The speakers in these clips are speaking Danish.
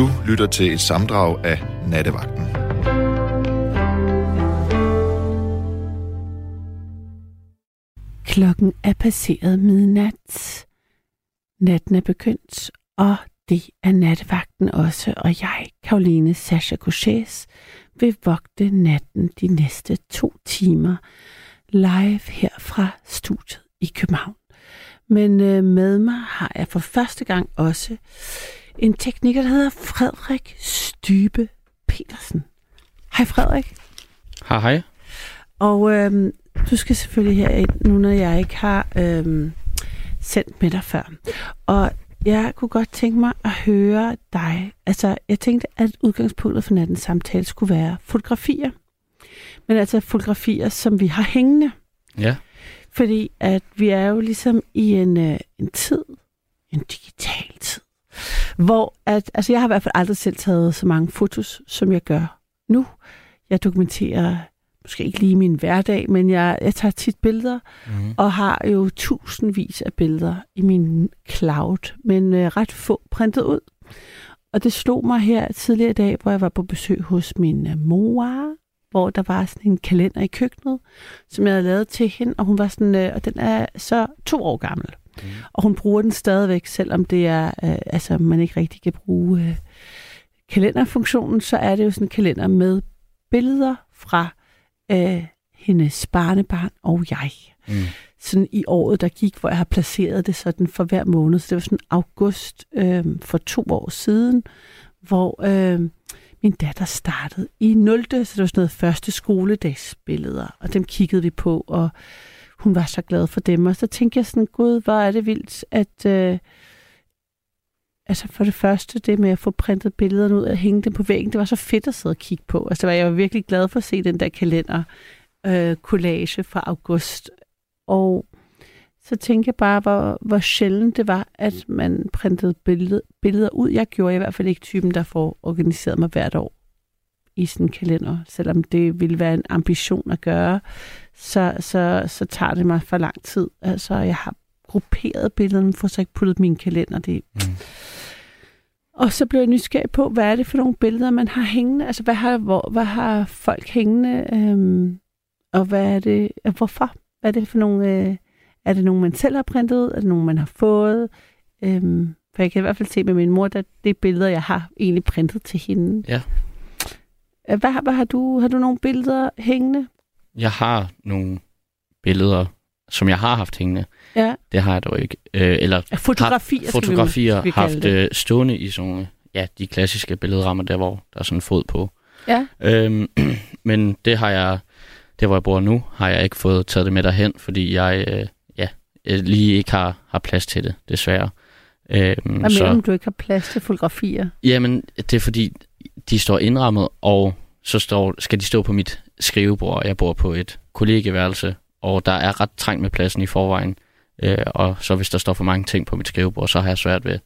Du lytter til et samdrag af Nattevagten. Klokken er passeret midnat. Natten er begyndt, og det er nattevagten også, og jeg, Karoline Sasha Couchés, vil vogte natten de næste to timer live her fra studiet i København. Men øh, med mig har jeg for første gang også en tekniker, der hedder Frederik Stybe Petersen. Hej Frederik. Hej hej. Og øh, du skal selvfølgelig herind, nu når jeg ikke har øh, sendt med dig før. Og jeg kunne godt tænke mig at høre dig. Altså, jeg tænkte, at udgangspunktet for nattens samtale skulle være fotografier. Men altså fotografier, som vi har hængende. Ja. Fordi at vi er jo ligesom i en, øh, en tid, en digital tid, hvor at, altså jeg har i hvert fald aldrig selv taget så mange fotos, som jeg gør nu. Jeg dokumenterer måske ikke lige min hverdag, men jeg, jeg tager tit billeder, Mm. og har jo tusindvis af billeder i min cloud, men øh, ret få printet ud. Og det slog mig her tidligere i dag, hvor jeg var på besøg hos min øh, mor, hvor der var sådan en kalender i køkkenet, som jeg havde lavet til hende, og hun var sådan, øh, og den er så to år gammel. Mm. Og hun bruger den stadigvæk, selvom det er, øh, altså man ikke rigtig kan bruge øh, kalenderfunktionen, så er det jo sådan en kalender med billeder fra øh, hendes barnebarn og jeg. Mm. Sådan i året, der gik, hvor jeg har placeret det sådan for hver måned. Så det var sådan august øh, for to år siden, hvor øh, min datter startede i 0. Så det var sådan noget første skoledagsbilleder, og dem kiggede vi på, og hun var så glad for dem. Og så tænkte jeg sådan, gud, hvor er det vildt, at... Øh, Altså for det første, det med at få printet billederne ud og hænge dem på væggen, det var så fedt at sidde og kigge på. Altså jeg var virkelig glad for at se den der kalender øh, collage fra august. Og så tænkte jeg bare, hvor, hvor sjældent det var, at man printede billed, billeder ud. Jeg gjorde i hvert fald ikke typen, der får organiseret mig hvert år i en kalender. Selvom det ville være en ambition at gøre, så, så, så tager det mig for lang tid. Altså jeg har grupperet billederne, får så ikke puttet min kalender. Det, Mm. og så blev jeg nysgerrig på, hvad er det for nogle billeder, man har hængende? Altså, hvad har, hvor, hvad har folk hængende? Øhm, og hvad er det, hvorfor? Hvad er det for nogle, øh, er det nogle, man selv har printet? Er det nogle, man har fået? Øhm, for jeg kan i hvert fald se med min mor, at det er billeder, jeg har egentlig printet til hende. Ja. Øh, Hvad, har- hvad har du? Har du nogle billeder hængende? Jeg har nogle billeder, som jeg har haft hængende. Ja. Det har jeg dog ikke. Øh, eller Ja, Fotografier, skal vi- fotografier skal vi haft det. øh, stående i sådan ja, de klassiske billedrammer, der hvor der er sådan en fod på. Ja. Øhm, men det har jeg, der hvor jeg bor nu, har jeg ikke fået taget det med derhen, fordi jeg, øh, ja, jeg lige ikke har, har plads til det, desværre. Øhm, Hvad mener du, du ikke har plads til fotografier? Jamen, det er fordi, de står indrammet, og så står, skal de stå på mit skrivebord, og jeg bor på et kollegeværelse, og der er ret trængt med pladsen i forvejen. Øh, og så hvis der står for mange ting på mit skrivebord, så har jeg svært ved,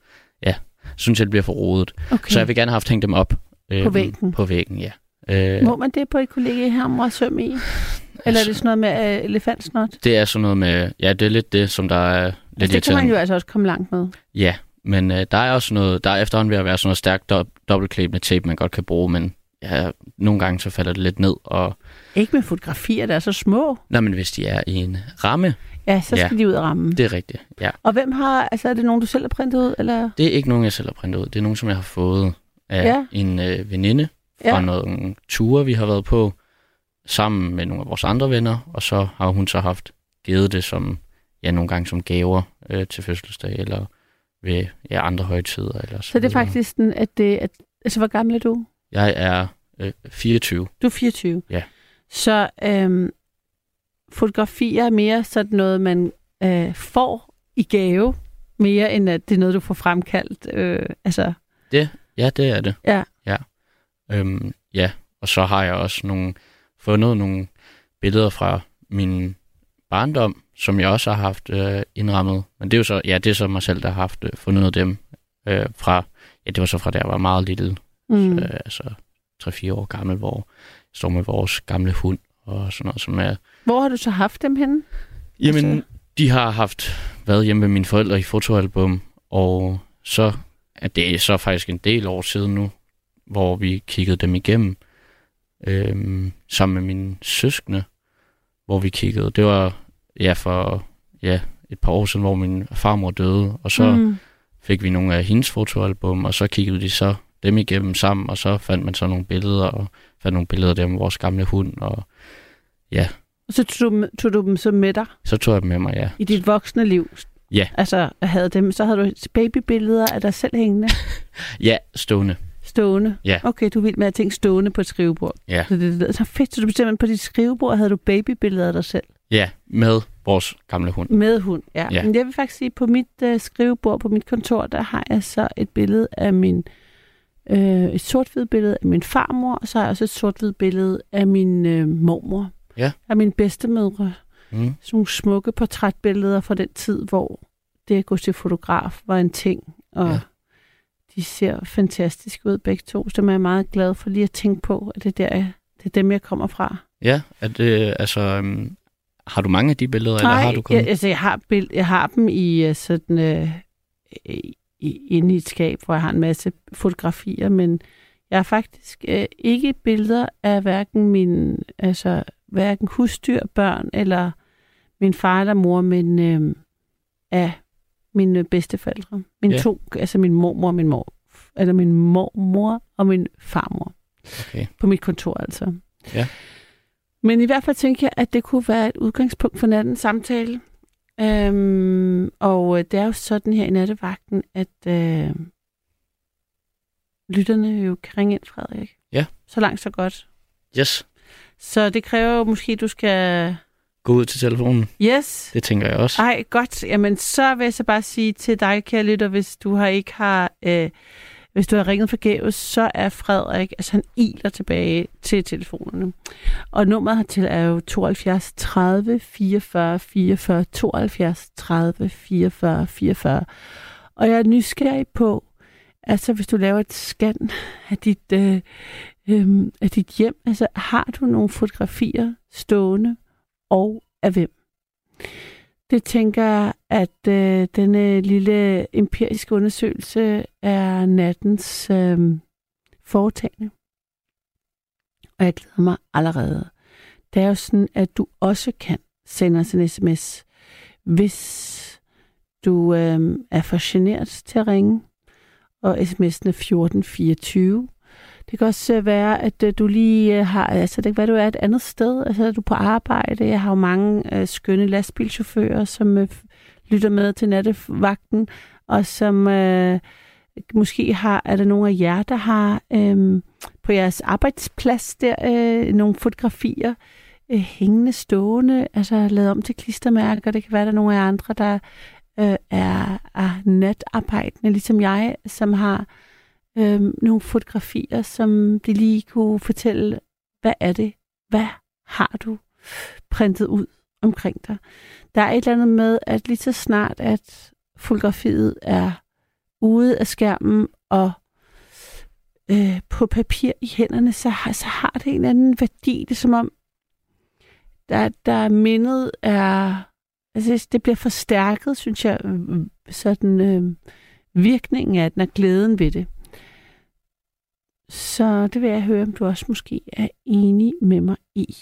ja, synes jeg, det bliver for rodet. Okay. Så jeg vil gerne have haft hængt dem op. Øh, På væggen? På væggen, ja. Øh, Må man det på et kollega her om søm i? Eller er det sådan noget med uh, elefantsnot? det er sådan noget med, ja, det er lidt det, som der er lidt Altså, det kan man jo altså også komme langt med. Ja, men øh, der er også noget, der er efterhånden ved at være sådan noget stærkt do- dobbeltklebende tape, man godt kan bruge, men ja, nogle gange så falder det lidt ned, og Ikke med fotografier, der er så små. nej, men hvis de er i en ramme, Ja, så skal Ja. de ud af rammen. det er rigtigt, ja. Og hvem har, altså er det nogen, du selv har printet ud? Eller? Det er ikke nogen, jeg selv har printet ud, det er nogen, som jeg har fået af Ja. en øh, veninde fra ja. nogle ture, vi har været på, sammen med nogle af vores andre venner, og så har hun så haft givet det som, ja, nogle gange som gaver øh, til fødselsdag, eller ved ja, andre højtider. Eller så, Så det er faktisk sådan, at det, at, altså hvor gammel er du? Jeg er øh, 24. Du er 24. Ja. Så øhm, fotografier er mere sådan noget, man øh, får i gave, mere end at det er noget, du får fremkaldt. Øh, altså, Ja, det er det. Ja. Ja, øhm, ja. og så har jeg også nogle, fundet nogle billeder fra min barndom, som jeg også har haft øh, indrammet. Men det er jo så, ja, det er så mig selv, der har haft øh, fundet af dem øh, fra, ja, det var så fra da jeg var meget lille, mm. mm. øh, altså 3-4 år gammel, hvor jeg står med vores gamle hund og sådan noget, som er... Hvor har du så haft dem henne? Jamen, Altså- de har haft været hjemme med mine forældre i fotoalbum, og så at det er så faktisk en del år siden nu, hvor vi kiggede dem igennem øhm, sammen med mine søskende, hvor vi kiggede. Det var ja for ja, et par år siden, hvor min farmor døde, og så mm. fik vi nogle af hendes fotoalbum, og så kiggede de så dem igennem sammen, og så fandt man så nogle billeder, og fandt nogle billeder der med vores gamle hund, og ja. Og så tog du, tog du dem så med dig? Så tog jeg dem med mig, ja. I dit voksne liv? Ja. Altså, havde dem, så havde du babybilleder af dig selv hængende? ja, stående. Stående? Ja. Okay, du vil med at tænke stående på et skrivebord. Ja. Så, det, det, så fedt, så du bestemte på dit skrivebord havde du babybilleder af dig selv? Ja, med vores gamle hund. Med hund, ja. Ja. Men jeg vil faktisk sige, på mit uh, skrivebord, på mit kontor, der har jeg så et billede af min, øh, et sort billede af min farmor, og så har jeg også et sort billede af min øh, mormor. Ja. Af min bedstemødre. Mm. Sådan nogle smukke portrætbilleder fra den tid, hvor det at gå til fotograf var en ting, og Ja. De ser fantastisk ud begge to, så dem er jeg meget glad for lige at tænke på, at det, der, er- det er dem, jeg kommer fra. Ja, er det, altså, um, har du mange af de billeder, eller har du kun? jeg, altså, jeg, har bill- jeg har dem i øh, sådan øh, i, inde i et skab, hvor jeg har en masse fotografier, men jeg har faktisk øh, ikke billeder af hverken min, altså hverken husdyr, børn eller min far eller mor, men øh, af mine bedsteforældre. Mine Ja. to, altså min mormor og min mor, eller min mormor og min farmor. Okay. På mit kontor altså. Ja. Men i hvert fald tænker jeg, at det kunne være et udgangspunkt for nattens samtale. Øhm, og øh, det er jo sådan her i nattevagten, at øh, lytterne jo kan ringe ind, Frederik. Ja. Så langt, så godt. Yes, Så det kræver jo måske, at du skal... gå ud til telefonen. Yes. Det tænker jeg også. Ej, godt. Jamen, så vil jeg så bare sige til dig, kære lytter, hvis du har ikke har... Øh, hvis du har ringet forgæves, så er Frederik, altså han iler tilbage til telefonerne. Og nummeret hertil er jo 72 30 44 44 72 30 44 44. Og jeg er nysgerrig på, altså hvis du laver et scan af dit, øh, øh, af dit hjem, altså har du nogle fotografier stående, og af hvem? Det tænker jeg, at øh, denne lille empiriske undersøgelse er nattens øh, foretagende. Og jeg glæder mig allerede. Det er jo sådan, at du også kan sende os en sms, hvis du øh, er for generet til at ringe, og sms'en er 1424. Det kan også øh, være, at øh, du lige øh, har, altså det kan være, du er et andet sted, altså er du på arbejde. Jeg har jo mange øh, skønne lastbilchauffører, som øh, lytter med til nattevagten, og som øh, måske har, er der nogle af jer, der har øh, på jeres arbejdsplads der øh, nogle fotografier øh, hængende, stående, altså lavet om til klistermærker. Det kan være, der er nogle af jer andre, der øh, er, er natarbejdende, ligesom jeg, som har øh, nogle fotografier, som de lige kunne fortælle, hvad er det? Hvad har du printet ud omkring dig? Der er et eller andet med, at lige så snart, at fotografiet er ude af skærmen og øh, på papir i hænderne, så har, så har det en eller anden værdi. Det er som om, der, der mindet er... Altså, det bliver forstærket, synes jeg, sådan øh, virkningen af den og glæden ved det. Så det vil jeg høre, om du også måske er enig med mig i.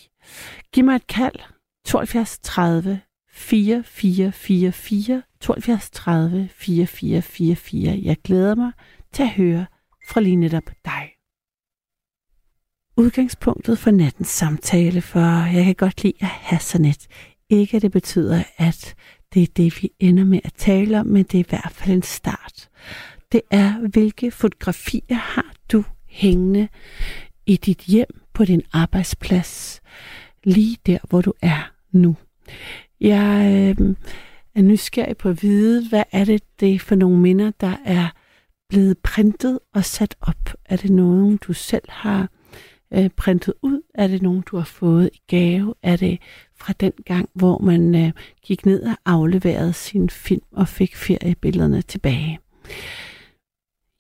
Giv mig et kald. 72 30 4444 72 30 4444. Jeg glæder mig til at høre fra lige netop dig. Udgangspunktet for nattens samtale, for jeg kan godt lide at have sådan et. Ikke at det betyder, at det er det, vi ender med at tale om, men det er i hvert fald en start. Det er, hvilke fotografier har hængende i dit hjem, på din arbejdsplads, lige der, hvor du er nu. Jeg øh, er nysgerrig på at vide, hvad er det, det er for nogle minder, der er blevet printet og sat op? Er det nogen, du selv har øh, printet ud? Er det nogen, du har fået i gave? Er det fra den gang, hvor man øh, gik ned og afleverede sin film og fik feriebillederne tilbage?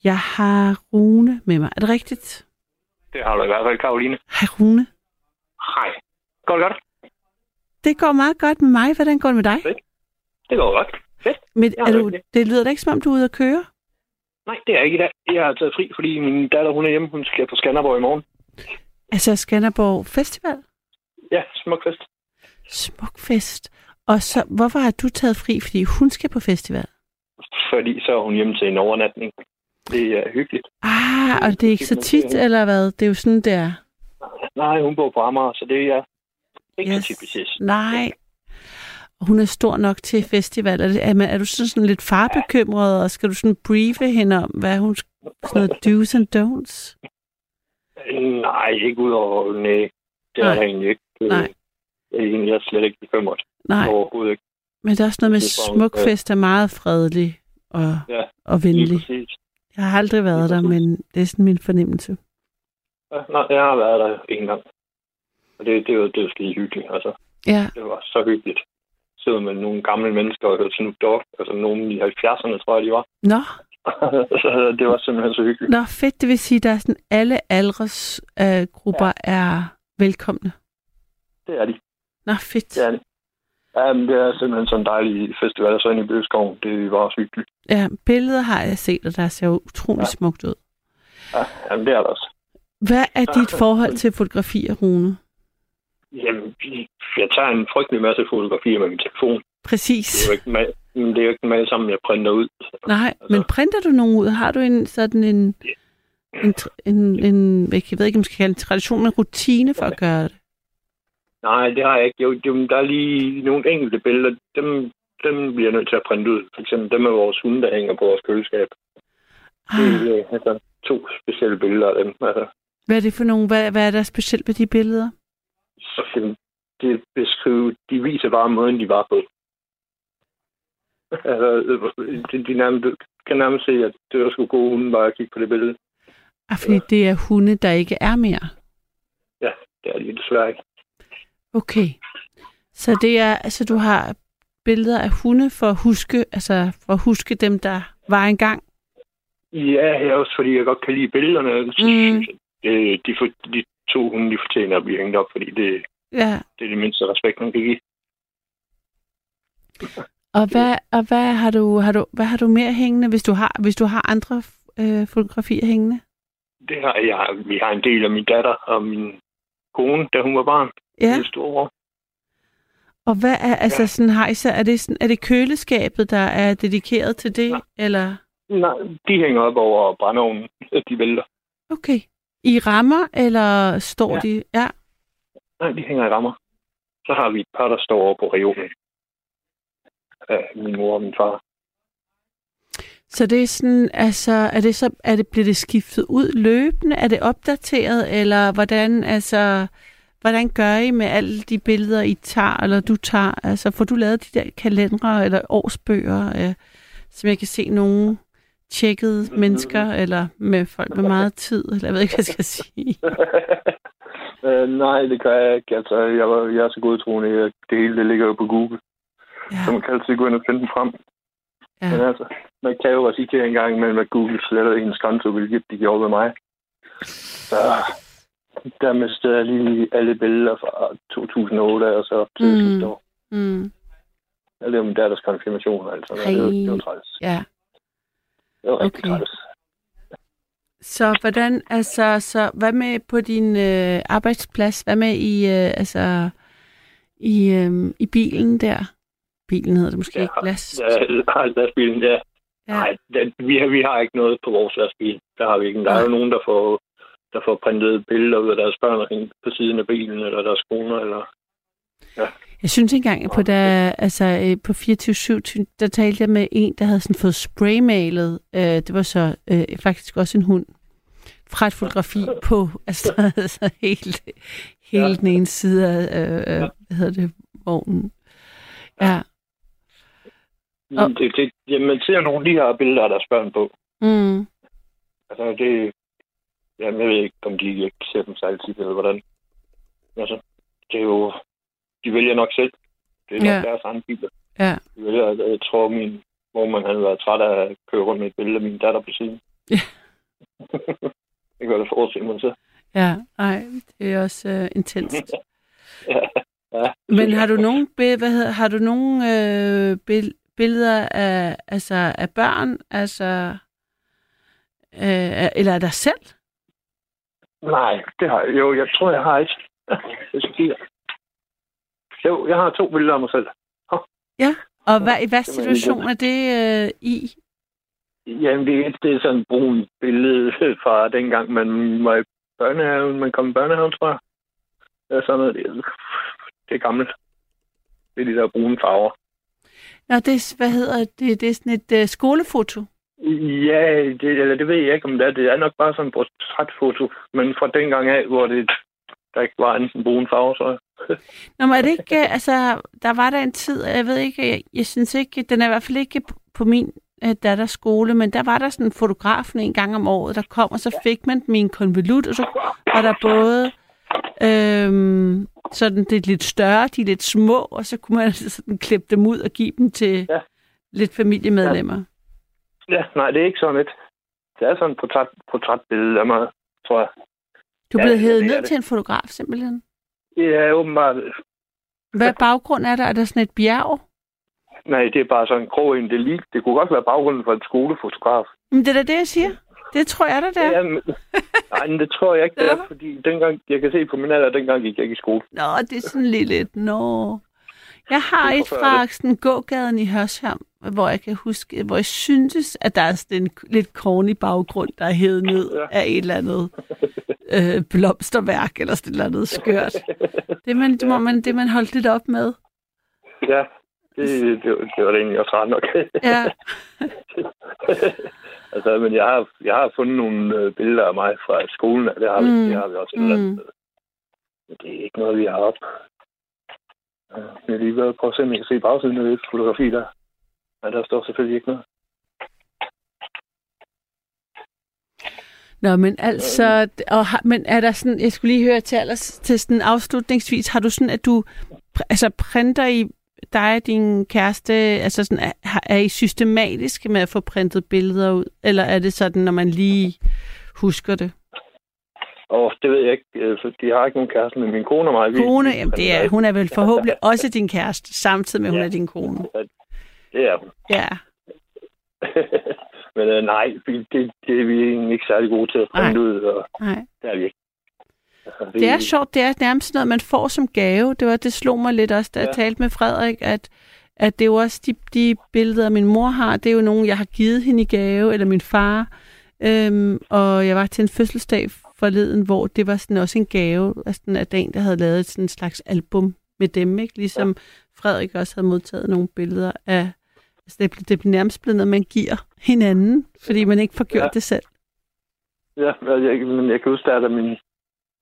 Jeg har Rune med mig. Er det rigtigt? Det har du i hvert fald, Karoline. Hej Rune. Hej. Går det godt? Det går meget godt med mig. Hvordan går det med dig? Det går godt. Fedt. Men, er du, det lyder da ikke, som om du er ude at køre? Nej, det er jeg ikke i dag. Jeg har taget fri, fordi min datter hun er hjemme. Hun skal på Skanderborg i morgen. Altså Skanderborg Festival? Ja, smuk fest. Smuk fest. Og så, hvorfor har du taget fri? Fordi hun skal på festival. Fordi så er hun hjemme til en overnatning. Det er hyggeligt. Ah, og det er ikke så tit, eller hvad? Det er jo sådan, det er. Nej, hun bor på Amager, så det er ikke Yes. så typisk. Nej. Og hun er stor nok til festival. Er, det, er, man- er du sådan, sådan lidt farbekymret, og skal du sådan briefe hende om, hvad hun sådan noget do's and don'ts? Nej, ikke ud over nej. Det er egentlig ikke. Nej. det er egentlig jeg slet ikke bekymret. Nej, Overhovedet ikke. men der er også noget med, smukfest er meget fredelig og, Ja, og Lige venlig. præcis. Jeg har aldrig været der, men det er sådan min fornemmelse. Ja, nej, jeg har været der en gang. Og det, det, var, det var skide hyggeligt. Altså, Ja, det var så hyggeligt. Sidde med nogle gamle mennesker og høre Snoop Dogg. Altså nogen i 70'erne, tror jeg, de var. nå, så det var simpelthen så hyggeligt. nå fedt. Det vil sige, at der er sådan alle aldres øh, grupper ja. er velkomne. Det er de. Nå, fedt. Det er de. Ja, men det er simpelthen sådan en dejlig festival, så inde i Bøgeskoven. Det var også hyggeligt. Ja, billeder har jeg set, og der ser jo utrolig Ja. smukt ud. Ja, jamen, det er der også. Hvad er dit forhold til fotografier, Rune? Jamen, jeg tager en frygtelig masse fotografier med min telefon. Det Præcis. er jo ikke, men det er jo ikke alle sammen, jeg printer ud. Nej, men printer du nogen ud? Har du en sådan en, en, tr- en, en jeg ved ikke, om man skal kalde det en tradition, men rutine for at gøre det? Nej, det har jeg ikke. Jo, der er lige nogle enkelte billeder. Dem, dem bliver jeg nødt til at printe ud. For eksempel dem af vores hunde, der hænger på vores køleskab. Ah, Det er altså, to specielle billeder af dem. Altså, hvad er det for nogle? Hvad, hvad er der specielt ved de billeder? så det beskrive, de viser bare måden, de var på. altså, de, de nærmest, kan nærmest se, at det var sgu gode hunde, bare at kigge på det billede. Ah, fordi det er hunde, der ikke er mere. Det er de desværre ikke. Okay. Så det er, altså du har billeder af hunde for at huske, altså for at huske dem, der var engang. Ja, ja, også fordi jeg godt kan lide billederne. Så Mm. synes jeg, det, de, for, de to hunde, de fortjener at blive hængt op, fordi det, Ja. det er det mindste respekt, man kan give. Og hvad, og hvad har du, har du, hvad har du mere hængende, hvis du har, hvis du har andre øh, fotografier hængende? Det har jeg. Vi har en del af min datter og min kone, da hun var barn. Ja. Det store. Og hvad er, altså Ja. sådan, så, er det, sådan, er det køleskabet, der er dedikeret til det, Nej. eller? Nej, de hænger op over brændeovnen, de vælter. Okay. I rammer, eller står Ja. de? Ja. Nej, de hænger i rammer. Så har vi et par, der står over på regionen. Af min mor og min far. Så det er sådan, altså, er det så, er det, bliver det skiftet ud løbende? Er det opdateret, eller hvordan, altså, hvordan gør I med alle de billeder, I tager, eller du tager? Altså, får du lavet de der kalendere eller årsbøger, øh, som jeg kan se nogle tjekkede mennesker, eller med folk med meget tid, eller jeg ved ikke, hvad jeg skal sige. øh, nej, det gør jeg ikke. Altså, jeg, jeg er så godtroende, at det hele det ligger jo på Google. Ja, Så man kan altid gå ind og finde den frem. Men ja. altså, man kan jo risikere en gang imellem, at Google sletter ens konto, hvilket de gjorde ved mig. Så der mistede jeg lige alle billeder fra 2008 og så til Mm. sidste år. Mm, Jeg lavede min datters konfirmation, altså. Ej. Det var, det var træls. ja. Det var rigtig Okay. træls. Så hvordan, altså, så hvad med på din øh, arbejdsplads? Hvad med i, øh, altså, i, øh, i bilen der? Bilen hedder det måske Ja, ikke, glas. Ja, lastbilen, ja. Ja. Nej, det, vi, har, vi har ikke noget på vores lastbil. Der har vi ikke. Der er jo nogen, der får, der får printet billeder ud af deres børn og på siden af bilen, eller deres koner, eller... Jeg synes engang, på, der, altså, øh, på 24 der talte jeg med en, der havde sådan fået spraymalet. Øh, det var så øh, faktisk også en hund. Fra et fotografi på altså, altså helt, hele Ja. den ene side af, øh, øh, hvad hedder det, vognen. Ja. Og- Mm. Det, det, ja, man ser nogle de her billeder af deres børn på. Mm. Altså, det... Jamen, jeg ved ikke, om de ikke ser dem særlig tit, eller hvordan. Altså, det er jo... De vælger nok selv. Det er nok Ja. deres egen biler. Ja. De vælger, jeg tror, min mormand havde været træt af at køre rundt med et billede af min datter på siden. Ja. det jeg da forestille mig til. Ja, nej, det er også øh, intenst. ja. ja. Men har du nogen, hvad hedder, har du nogen øh, bil- billeder af, altså, af børn? Altså, øh, eller af dig selv? Nej, det har jeg. Jo, jeg tror, jeg har et. Jeg skal. Jo, jeg har to billeder af mig selv. Og hvad, i hvad situation er det øh, i? Jamen, det er, det er sådan et brun billede fra dengang, man var i børnehaven. Man kom i børnehaven, tror jeg. Det er sådan noget, det er, det er gammelt. Det er de der brune farver. Nå, det er, hvad hedder det? Det er sådan et øh, skolefoto. Ja, det, eller det ved jeg ikke, om det er. Det er nok bare sådan et portrætfoto. Men fra dengang af, hvor det, der ikke var en brun farve, så... Nå, men er det ikke, øh, altså, der var der en tid, jeg ved ikke, jeg, jeg synes ikke, den er i hvert fald ikke på- min øh, datters skole, men der var der sådan en fotografen en gang om året, der kom, og så fik man en konvolut, og så var der både øhm, sådan det er lidt større, de er lidt små, og så kunne man sådan klippe dem ud og give dem til Ja. lidt familiemedlemmer. Ja, nej, det er ikke sådan et. Det er sådan et portræt, portrætbillede af mig, tror jeg. Du er Ja, blevet det hævet ned det. til en fotograf, simpelthen. Er åbenbart... Hvad baggrund er der? Er der sådan et bjerg? Nej, det er bare sådan en grå en. Det, lige, det kunne godt være baggrunden for en skolefotograf. Men det er da det, jeg siger. Det tror jeg da, det er. Ja, men, nej, men det tror jeg ikke, det er, fordi dengang, jeg kan se på min alder, dengang gik jeg ikke i skole. Nå, det er sådan lige lidt, nå. Jeg har et fra gågaden i Hørsholm, hvor jeg kan huske, hvor jeg syntes, at der er sådan en lidt corny baggrund, der er hævet ned Ja. af et eller andet øh, blomsterværk, eller sådan et eller andet skørt. Det, man, det, må man, det man holdt lidt op med. Ja, det, det, det var det egentlig også ret nok. Ja, altså, men jeg har, jeg har fundet nogle øh, billeder af mig fra skolen, og det har, vi, Mm. det har vi også et eller andet Mm. Men det er ikke noget, vi har op. Jeg har lige på at se, om jeg kan se bagsiden af det fotografi der. Men der står selvfølgelig ikke noget. Nå, men altså, og, har- men er der sådan, jeg skulle lige høre til allers, til sådan afslutningsvis, har du sådan, at du altså printer i dig og din kæreste, altså sådan, er, er I systematiske med at få printet billeder ud, eller er det sådan, når man lige husker det? Og det ved jeg ikke, øh, for de har ikke nogen kæreste, men min kone og mig. Kone, vi jamen det er, hun er vel forhåbentlig også din kæreste, samtidig med, at hun Ja. er din kone. Det er hun. Ja, men øh, nej, det, det er vi egentlig ikke særlig gode til at printe ud, og nej. det er vi ikke. Altså, Det er sjovt, det er nærmest noget, man får som gave. Det var det slog mig lidt også, da jeg Ja. talte med Frederik, at, at det er jo også de, de billeder, min mor har, det er jo nogle, jeg har givet hende i gave, eller min far. Øhm, og jeg var til en fødselsdag forleden, hvor det var sådan også en gave, altså at der er en, der havde lavet sådan en slags album med dem, ikke? Ligesom ja. Frederik også havde modtaget nogle billeder af, altså det, det blev nærmest blevet noget, man giver hinanden, fordi man ikke får gjort Ja. det selv. Ja, jeg, men jeg kan huske, da min,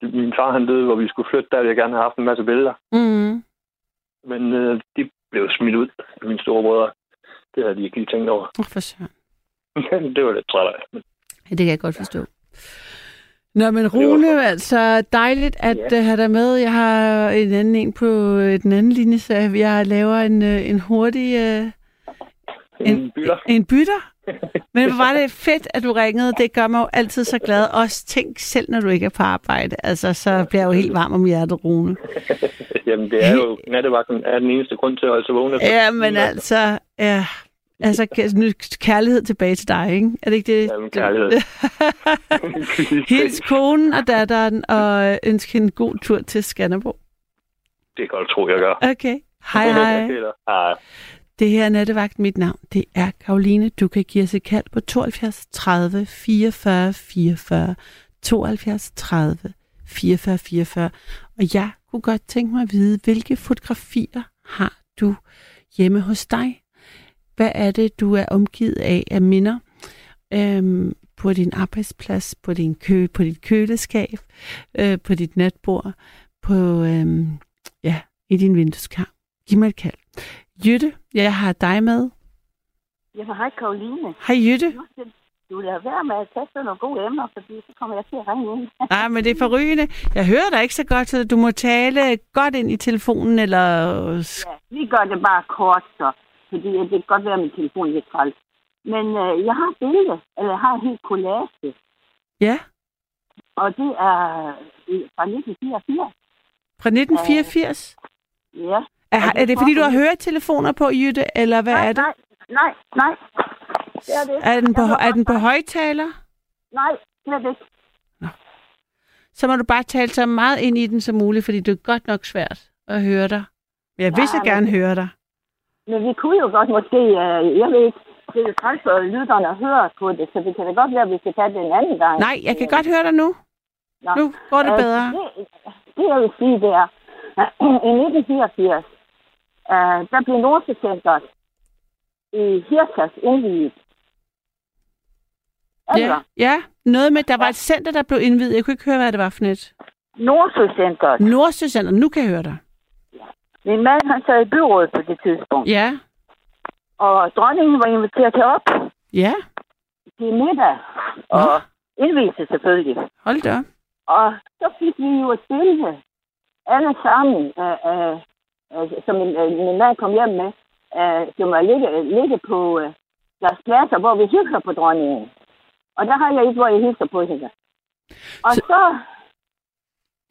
min far han døde, hvor vi skulle flytte, der ville jeg gerne have haft en masse billeder. Mm. Men øh, de blev smidt ud af mine store brødre. Det havde de ikke lige tænkt over. Oh, for søren. Men det var lidt træt af. Men, Ja, det kan jeg godt forstå. Nå, men Rune, altså dejligt at Ja. ja. have dig med. Jeg har en anden en på øh, den anden linje, så jeg laver en, øh, en hurtig øh, en bytter. en bytter. Men hvor var det fedt, at du ringede. Det gør mig jo altid så glad. Også tænk selv, når du ikke er på arbejde. Altså, så bliver jeg jo helt varm om hjertet, Rune. Jamen, det er jo, nattevagten er den eneste grund til at holde sig vågen. efter Ja, men altså, ja. Altså, kærlighed tilbage til dig, ikke? Er det ikke det? Jamen, kærlighed. Hils konen og datteren, og ønske hende en god tur til Skanderborg. det kan du tro, jeg gør. Okay. Hej, hej. Hej. Det her er Nattevagt. Mit navn, det er Karoline. Du kan give os et kald på 72 30 44 44. 72 30 44 44. Og jeg kunne godt tænke mig at vide, hvilke fotografier har du hjemme hos dig? Hvad er det, du er omgivet af af minder? Øhm, på din arbejdsplads, på, din kø, på dit køleskab, øh, på dit natbord, på, øhm, ja, i din vindueskarm. Giv mig et kald. Jytte, jeg har dig med. Ja, hej Karoline. Hej Jytte. Du lader være med at tage nogle gode emner, fordi så kommer jeg til at ringe ind. Nej, men det er forrygende. Jeg hører dig ikke så godt, så du må tale godt ind i telefonen, eller... Ja, vi gør det bare kort så, fordi det kan godt være, at min telefon er lidt træls. Men øh, jeg har et billede, eller jeg har en helt collage, Ja, og det er øh, fra 1984. fra 1984. Ja. Er, er det, fordi du har høretelefoner på, Jytte, eller hvad nej, er det? nej, nej, nej. Det er, det. Er den på, er den på højtaler? Nej, slet ikke. Så må du bare tale så meget ind i den som muligt, fordi det er godt nok svært at høre dig. Men jeg vil så Ja, men- gerne høre dig. Men vi kunne jo godt måske, øh, jeg ved ikke, det er træls for lytterne at høre på det, så det kan da godt være, at vi skal tage det en anden gang. Nej, jeg kan godt høre dig nu. Nå. Nu går det Øh, bedre. Det, det jeg vil sige, det er, i 1984, øh, der blev Nordsjællandscenteret i Hirtshals indvidet. Altså, Ja, ja, noget med, der var et center, der blev indvidet. Jeg kunne ikke høre, hvad det var for net. Nordsjællandscenteret. Nordsøcenter, nu kan jeg høre dig. Min mand, han sad i byrådet på det tidspunkt, Ja, og dronningen var inviteret til op ja, til middag, og indvise selvfølgelig. hold da. Og så fik vi jo et billede, alle sammen, øh, øh, øh, som min, øh, min mand kom hjem med, øh, som var ligge, ligge på øh, deres pladser, hvor vi hilser på dronningen. Og der har jeg ikke, hvor jeg hilser på hende. Og Så- så,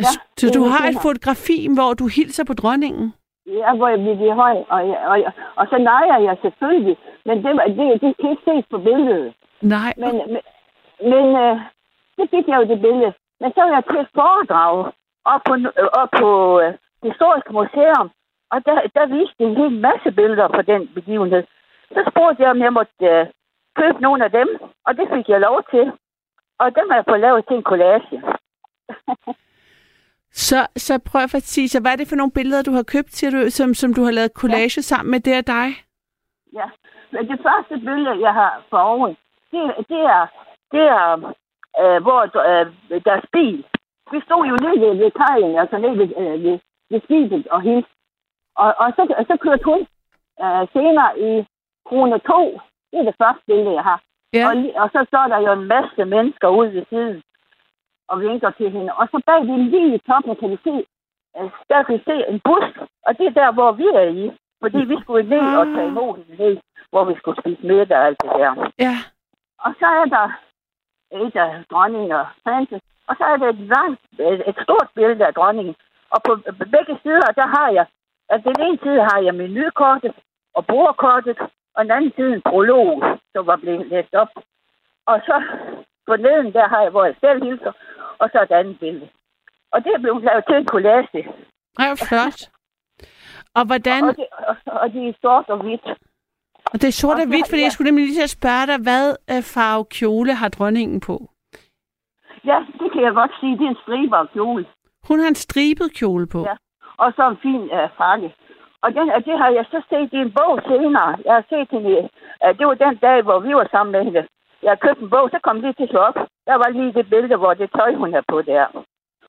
Ja, Så du har et fotografi, hvor du hilser på dronningen? ja, hvor jeg blev i hånd, og, og, og, og så nejer jeg selvfølgelig, men det, var, det, det kan ikke ses på billedet. Nej. Men, men, men øh, det fik jeg jo det billede. Men så var jeg til et foredrag op på, op på øh, Historisk Museum, og der, der viste en hel masse billeder på den begivenhed. Så spurgte jeg, om jeg måtte øh, købe nogle af dem, og det fik jeg lov til. Og dem har jeg fået lavet til en collage. Så, så prøv at sige, så hvad er det for nogle billeder, du har købt, siger du, som, som du har lavet collage ja. sammen med det af dig? Ja. Men det første billede, jeg har for oven, det, det er, det er øh, hvor øh, deres bil. Vi stod jo nede ved, ved kajen, altså nede ved, øh, ved, ved skibet og hilste. Og, og så, så kørte hun øh, senere i krone 2. Det er det første billede, jeg har. Ja. Og, og så står der jo en masse mennesker ude ved siden og vinker til hende. Og så bag ved lige i toppen kan vi se, øh, der kan vi se en bus, og det er der, hvor vi er i. Fordi vi skulle ned og tage imod hende ned, hvor vi skulle spise middag og alt det der. Ja. Og så er der et af dronningen og prinsesse, og så er der et langt, et, et stort billede af dronningen. Og på begge sider, der har jeg, at den ene side har jeg menukortet og bordkortet, og den anden side en prolog, som var blevet læst op. Og så på neden, der har jeg, hvor jeg selv hilser, og så et andet billede. Og det blevet lavet til en collage. Hvor flot. Og hvordan, Og, det, og, og det er sort og hvidt. og det er sort og og hvidt, fordi ja. jeg skulle nemlig lige til at spørge dig, hvad øh, farve kjole har dronningen på? Ja, det kan jeg godt sige. Det er en striber af kjole. Hun har en stribet kjole på. Ja. Og så en fin uh, frakke. Og den, og det har jeg så set i en bog senere. Jeg har set hende, uh, det var den dag, hvor vi var sammen med hende. Jeg har købt en bog, så kom lige til at slå op. Der var lige det billede, hvor det tøj, hun har på der.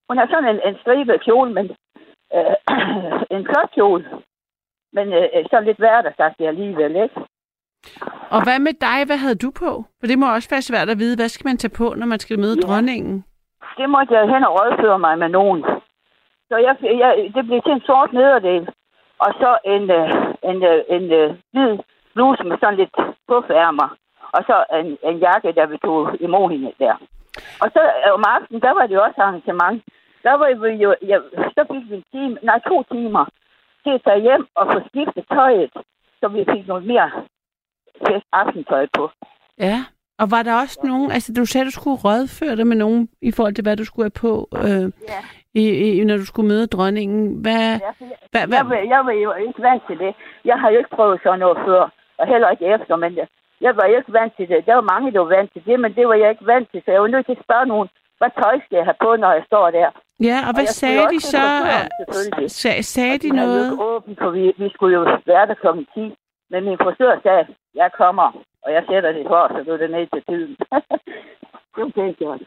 Hun har sådan en, en stribet kjole, men uh, en flot kjole. Men uh, så lidt værd at sagt det alligevel, ikke? Og hvad med dig? Hvad havde du på? For det må også være svært at vide. Hvad skal man tage på, når man skal møde Ja. dronningen? Det måtte jeg hen og rådføre mig med nogen. Så jeg, jeg, det blev til en sort nederdel. Og så en, øh, en, øh, en øh, hvid bluse med sådan lidt puffærmer. Og så en, en jakke, der vi tog imod hende der. Og så øh, om aftenen, der var det jo også arrangement. Der var vi jo, ja, så fik vi en time, nej, to timer til at tage hjem og få skiftet tøjet, så vi fik noget mere fest aftentøj på. Ja. Og var der også nogen, altså du sagde, du skulle rådføre dig med nogen i forhold til, hvad du skulle have på, øh, Ja. I, i, når du skulle møde dronningen. Hvad, Ja, jeg, hvad, jeg, hvad, var, jeg var jo ikke vant til det. Jeg har jo ikke prøvet sådan noget før, og heller ikke efter, men jeg, jeg var jo ikke vant til det. Der var mange, der var vant til det, men det var jeg ikke vant til, så jeg var nødt til at spørge nogen, hvad tøj skal jeg have på, når jeg står der? ja, og hvad jeg skulle sagde også de så? frisøren, Øh, selvfølgelig. Sag, sagde de Og noget? åbent, for vi, vi skulle jo være der klokken 10. Men min frisør sagde, jeg kommer, og jeg sætter det hår, så du er det ned til tiden. det var pænt gjort.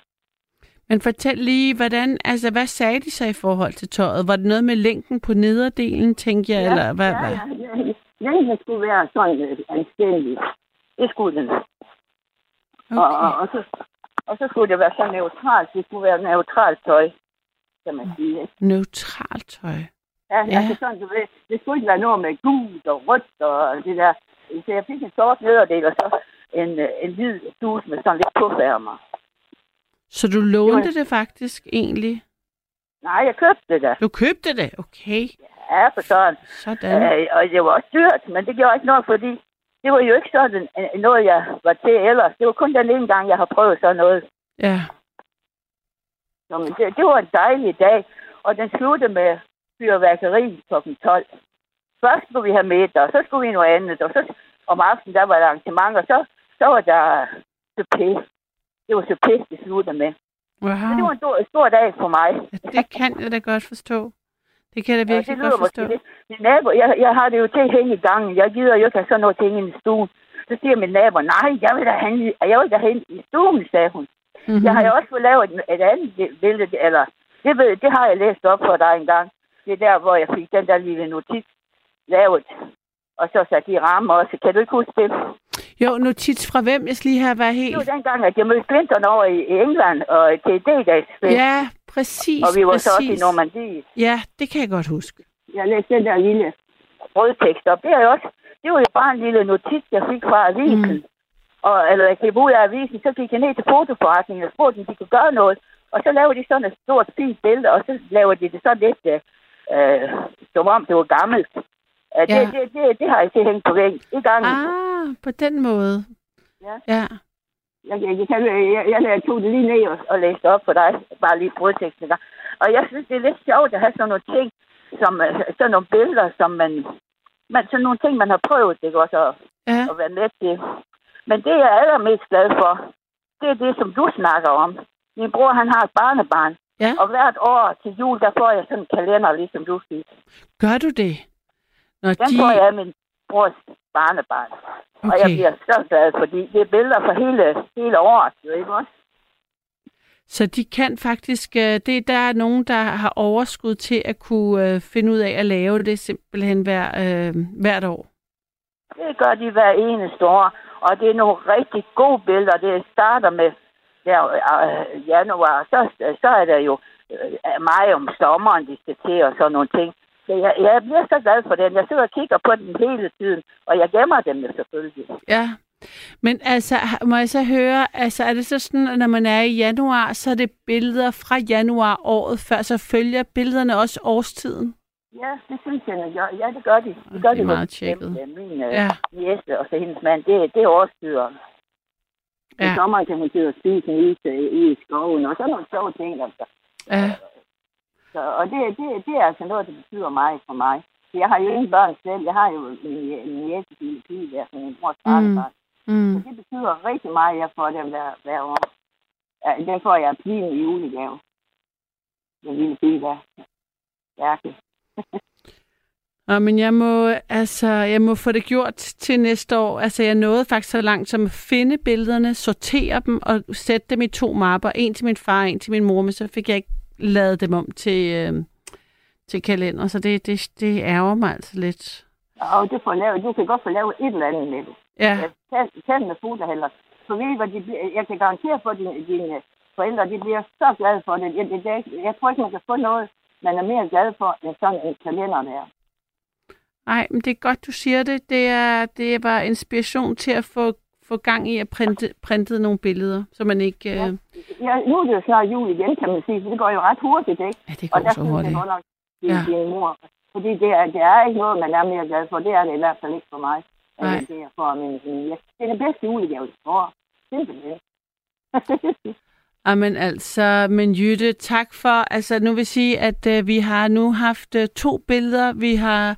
Men fortæl lige, hvordan, altså, hvad sagde de så i forhold til tøjet? Var det noget med længden på nederdelen, tænkte jeg, eller hvad? ja, ja, ja. Længden skulle være sådan øh, anstændig. Det skulle den. Okay. Og, og, og, så, og så skulle det være så neutralt. Det skulle være neutralt tøj, kan man sige. Ikke? Neutralt tøj. Ja, Ja. ja. altså sådan, du ved, det skulle ikke være noget med gult og rødt og det der. Så jeg fik en sort nederdel, og så en, øh, en hvid dus med sådan lidt puffærmer. Så du lånte det faktisk egentlig? Nej, jeg købte det. Du købte det? Okay. Ja, for sådan. Sådan. Øh, og det var også dyrt, men det gjorde ikke noget, fordi det var jo ikke sådan øh, noget, jeg var til ellers. Det var kun den ene gang, jeg har prøvet sådan noget. Ja. Så, men det, det var en dejlig dag, og den sluttede med fyrværkeri kl. 12. Først skulle vi have middag, så skulle vi noget andet, og så om aftenen, der var der arrangement, og så, så var der supé. Det var supé, det sluttede med. Wow. Så det var en stor, stor dag for mig. Ja, det kan jeg da godt forstå. Det kan jeg da Ja, virkelig lyder godt måske forstå. lidt. Min nabo, jeg, jeg har det jo til at hænge i gangen. Jeg gider jo ikke have sådan noget ting i stuen. Så siger min nabo, nej, jeg vil da hænge, jeg vil da hænge i stuen, sagde hun. Mm-hmm. Jeg har jo også fået lavet et, et andet billede, eller det, ved, det har jeg læst op for dig engang. Det er der, hvor jeg fik den der lille notits lavet. Og så satte de rammer også. Kan du ikke huske det? Jo, notits fra hvem? Jeg skal lige have været Det helt... var dengang, at jeg mødte Clinton over i, England og til D-dagsfest. Ja, præcis, og vi var præcis. så også i Normandiet. Ja, det kan jeg godt huske. Jeg læste den der lille brødtekst op. Det er jo også, det var jo bare en lille notits, jeg fik fra avisen. Mm. Og, eller jeg gik ud af avisen, så gik jeg ned til fotoforretningen og spurgte, om de kunne gøre noget. Og så lavede de sådan et stort, fint billede, og så lavede de det sådan lidt, øh, som om det var gammelt. Det, Ja. det, det, det, har jeg til hængt på væggen. I gang. Ah, på den måde. Ja. Ja. Jeg, jeg, kan- jeg, jeg, jeg tog det lige ned og, og læste op for dig. Bare lige brødteksten der. Og jeg synes, det er lidt sjovt at have sådan nogle ting, som, øh, sådan nogle billeder, som man, man sådan nogle ting, man har prøvet, ikke også, at, Ja. at være med til. Men det, jeg er allermest glad for, det er det, som du snakker om. Min bror, han har et barnebarn. Ja. Og hvert år til jul, der får jeg sådan en kalender, ligesom du fik. Gør du det? Når Den de... får jeg af min brors barnebarn. Okay. Og jeg bliver så glad, fordi det er billeder for hele, hele året, jo ikke også? Så de kan faktisk... øh, Det, der er nogen, der har overskud til at kunne øh, finde ud af at lave det simpelthen hver, øh, hvert år. Det gør de hver eneste år, og det er nogle rigtig gode billeder. Det starter med der, øh, januar, så, så er der jo øh, mig om sommeren, de skal til, og sådan nogle ting. Så jeg, jeg bliver så glad for den. Jeg sidder og kigger på den hele tiden, og jeg gemmer dem jo selvfølgelig. Ja. Men altså, må jeg så høre, altså er det så sådan, at når man er i januar, så er det billeder fra januar året før, så følger billederne også årstiden? Ja, det synes jeg. Ja, det gør de. Det gør Det er de meget med- tjekket. Min øh, Ja. næste og så hendes mand, det, det er årstider. Ja. I sommeren kan hun sidde og spise en is øh, i skoven, og sådan nogle sjove ting. Altså. Ja. Så, og det, det, det er altså noget, der betyder meget for mig. For Jeg har jo ingen børn selv. Jeg har jo min, min lille pige der, som min brors barnebarn. Mm. Så det betyder rigtig meget, at jeg får dem hver, hver år. Den får jeg pige i julegave. Den lille pige der. Lærke. Nå, men jeg må, altså, jeg må få det gjort til næste år. Altså, jeg nåede faktisk så langt som at finde billederne, sortere dem og sætte dem i to mapper. En til min far, en til min mor, men så fik jeg ikke lavet dem om til, øh, til kalender. Så det, det, det ærger mig altså lidt. Og du, får lavet, du kan godt få lavet et eller andet med det. Ja, Tag, tag med foderheller. For ved I, hvad de, bliver- jeg kan garantere for, at dine, dine forældre de bliver så glade for det. Jeg, det, det, jeg tror ikke, man kan få noget, man er mere glad for, end sådan en kalender der. nej, men det er godt, du siger det. Det er, det er bare inspiration til at få, få gang i at printe, printe nogle billeder, så man ikke... Øh... Ja. Ja, nu er det jo snart jul igen, kan man sige, for det går jo ret hurtigt, ikke? ja, det Og går der så hurtigt. nok, din, Ja. din mor. Fordi det er, det er ikke noget, man er mere glad for. Det er det i hvert fald ikke for mig. Nej. Det er for min familie. Det er den bedste julegave, jeg får. Simpelthen. Jamen altså, men Jytte, tak for, altså nu vil sige, at øh, vi har nu haft øh, to billeder. Vi har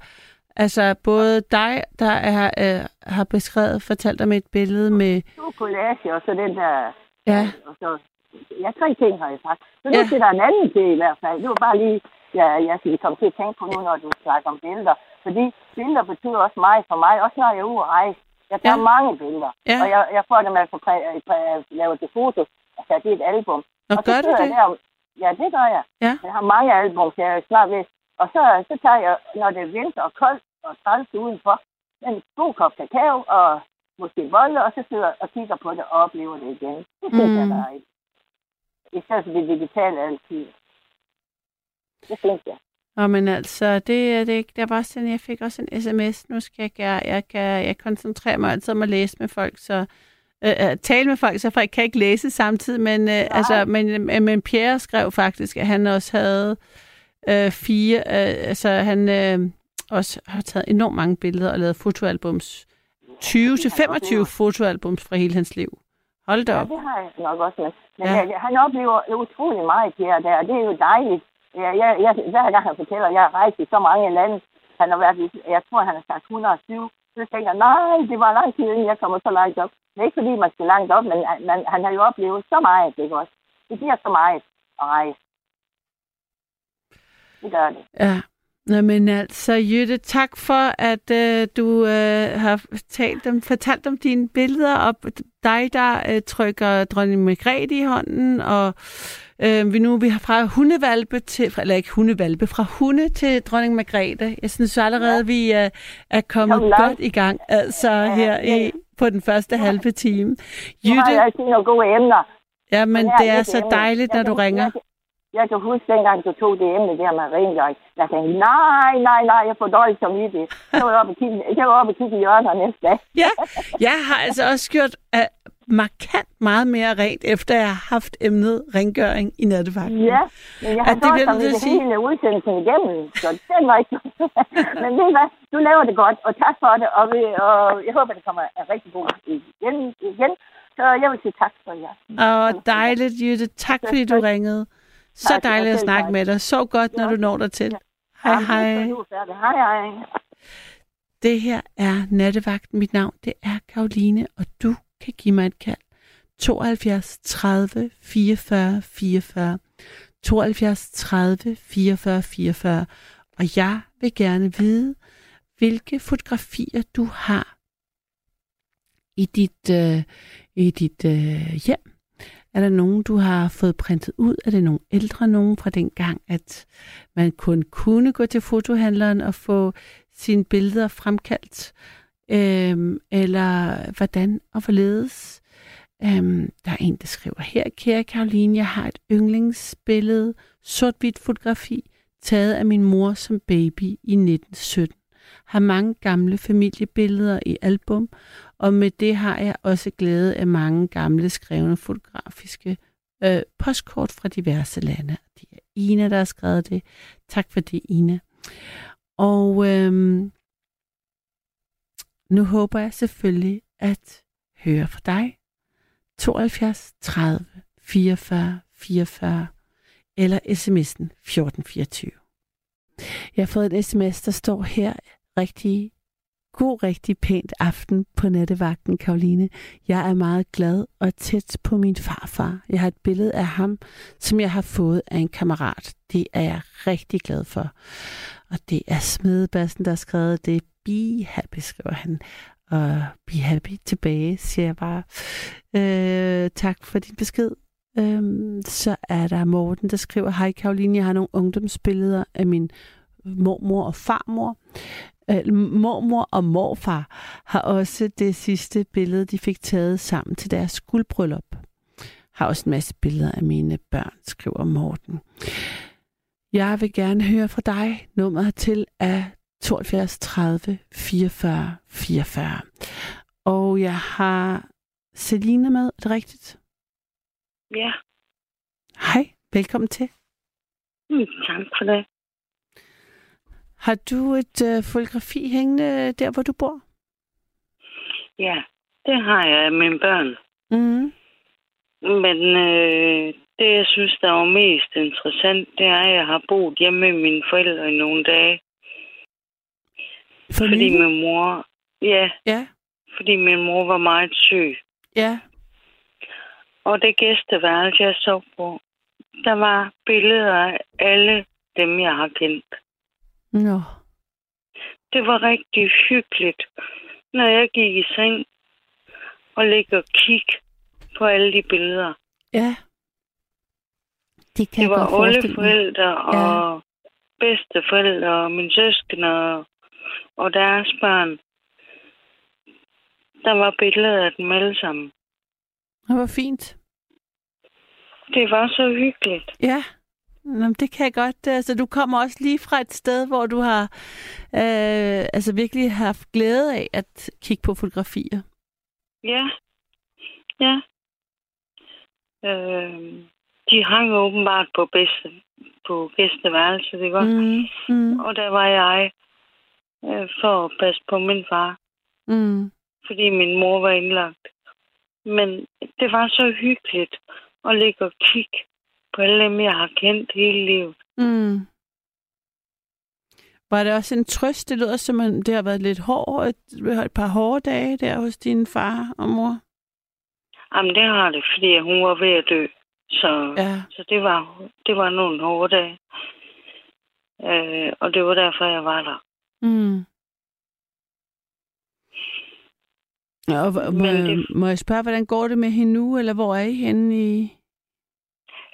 altså både dig, der er, øh, har beskrevet, fortalt om et billede med, to collage, og så den der... ja, Og så, ja, tre ting har jeg sagt. Så nu Ja. til der er en anden til i hvert fald. Det var bare lige, ja, jeg skal komme til at tænke på nu, når du snakker om billeder. Fordi billeder betyder også meget for mig, også når jeg er ude at rejse. Jeg tager Ja. mange billeder, Ja. og jeg, jeg får dem altså lavet til foto. Altså, det er et album. Og så gør du det? Der, ja, det gør jeg. Ja. Jeg har mange album, så jeg er snart ved. Og så, så tager jeg, når det er vinter og koldt og træls udenfor, en god kop kakao og måske bolle, og så sidder og kigger på det og oplever det igen. Det synes Mm. jeg, der er. I stedet for det digitale altid. Det synes jeg. Nå, men altså, det, er- det, det er bare sådan, jeg fik også en sms. Nu skal jeg, gøre- jeg, kan, jeg koncentrerer mig altid om at læse med folk, så øh, øh, tale med folk, så jeg kan ikke læse samtidig, men, øh, altså, men, øh, men Pierre skrev faktisk, at han også havde øh, fire, øh, altså han øh, også har taget enormt mange billeder og lavet fotoalbums. 20 til 25 fotoalbums fra hele hans liv Hold da Ja, op. det har jeg nok også. Men, men Ja. ja. han oplever utrolig meget her og der, og det er jo dejligt. Ja, jeg, jeg, hver gang han fortæller, at jeg har rejst i så mange lande, han har været jeg tror, han har sagt 107, så tænker jeg, nej, det var lang tid, inden jeg kommer så langt op. Det er ikke fordi, man skal langt op, men man, han har jo oplevet så meget, ikke også? Det giver så meget at rejse. Det gør det. Ja. Nå, men altså, Jytte, tak for, at øh, du øh, har talt om, fortalt om dine billeder, og dig, der øh, trykker dronning Margrethe i hånden, og øh, vi nu vi har fra hundevalpe til, eller ikke hundevalpe, fra hunde til dronning Margrethe. Jeg synes allerede, ja. vi øh, er kommet Kom langt. godt i gang, altså her i, på den første halve time. Nu har jeg Jytte, altid nogle gode emner. ja, men Men her det er så dejligt, når du ringer. Jeg, jeg kan huske dengang, du tog det emne der med rengøring. Jeg tænkte, nej, nej, nej, jeg får dårligt som i det. Jeg var oppe og kigge, jeg var oppe og kigge i hjørnet næste dag. Ja, jeg har altså også gjort uh, markant meget mere rent, efter jeg har haft emnet rengøring i nattevagten. Ja, men jeg har Ja, det bliver det at sige. hele udsendelsen igennem, så den var ikke... men ved hvad, du laver det godt, og tak for det, og, vi, og jeg håber, det kommer rigtig god igen, igen. Så jeg vil sige tak for jer. Og dejligt, Jytte. Tak, fordi du ringede. Så Tak, dejligt at snakke med dig. Så godt, når du når dig til. Hej, hej. Hej, hej. Det her er Nattevagten. Mit navn, det er Karoline, og du kan give mig et kald. 72 30 44 44. 72 30 44 44. Og jeg vil gerne vide, hvilke fotografier du har i dit, øh, i dit øh, hjem. Er der nogen, du har fået printet ud? Er det nogle ældre nogen fra den gang, at man kun kunne gå til fotohandleren og få sine billeder fremkaldt? Øhm, eller hvordan og hvorledes? Øhm, der er en, der skriver her, kære Karoline, jeg har et yndlingsbillede, sort-hvidt fotografi, taget af min mor som baby i 1917. Har mange gamle familiebilleder i album, og med det har jeg også glæde af mange gamle skrevne fotografiske øh, postkort fra diverse lande. Det er Ina, der har skrevet det. Tak for det, Ina. Og øhm, nu håber jeg selvfølgelig at høre fra dig. 72 30 44 44 eller sms'en 1424. Jeg har fået en sms, der står her rigtig god, rigtig pænt aften på nattevagten, Karoline. Jeg er meget glad og tæt på min farfar. Jeg har et billede af ham, som jeg har fået af en kammerat. Det er jeg rigtig glad for. Og det er Smedebassen, der har skrevet det. Be happy, skriver han. Og be happy tilbage, siger jeg bare. Øh, tak for din besked. Øhm, så er der Morten, der skriver, Hej Karoline, jeg har nogle ungdomsbilleder af min mormor og farmor. Øh, mormor og morfar har også det sidste billede, de fik taget sammen til deres guldbryllup. Har også en masse billeder af mine børn, skriver Morten. Jeg vil gerne høre fra dig. Nummeret til er 72 30 44 44. Og jeg har Selina med, er det rigtigt? Ja, Hej, velkommen til. mm, tak for det. Har du et øh, fotografi hængende der, hvor du bor? Ja, det har jeg af mine børn. Mm. Men øh, det, jeg synes, der var mest interessant, det er, at jeg har boet hjemme med mine forældre i nogle dage. Fordi Familie? min mor... Ja, Ja, fordi min mor var meget syg. ja. Og det gæsteværelse, jeg så på, der var billeder af alle dem, jeg har kendt. Nå. Det var rigtig hyggeligt, når jeg gik i seng og ligge og kigge på alle de billeder. Ja. Det kan Det var oldeforældre og bedsteforældre og mine søskende og, og deres børn. Der var billeder af dem alle sammen. Det var fint. Det var så hyggeligt. Ja. Nå, det kan jeg godt. Altså, du kommer også lige fra et sted, hvor du har øh, altså virkelig haft glæde af at kigge på fotografier. Ja. Ja. Øh, de hang åbenbart på, bedste, på gæsteværelset, ikke også? Mm, mm, Og der var jeg øh, for at passe på min far, mm. fordi min mor var indlagt. Men det var så hyggeligt at ligge og kigge på alle dem, jeg har kendt hele livet. Mm. Var det også en trøst? Det lyder som, om det har været lidt hårdt, et, et par hårde dage der hos din far og mor. Jamen, det har det, fordi hun var ved at dø. Så, Ja. så det, var, det var nogle hårde dage. Øh, og det var derfor, jeg var der. Mm. Og, må, Men jeg, det- må jeg spørge, hvordan går det med hende nu, eller hvor er I henne i...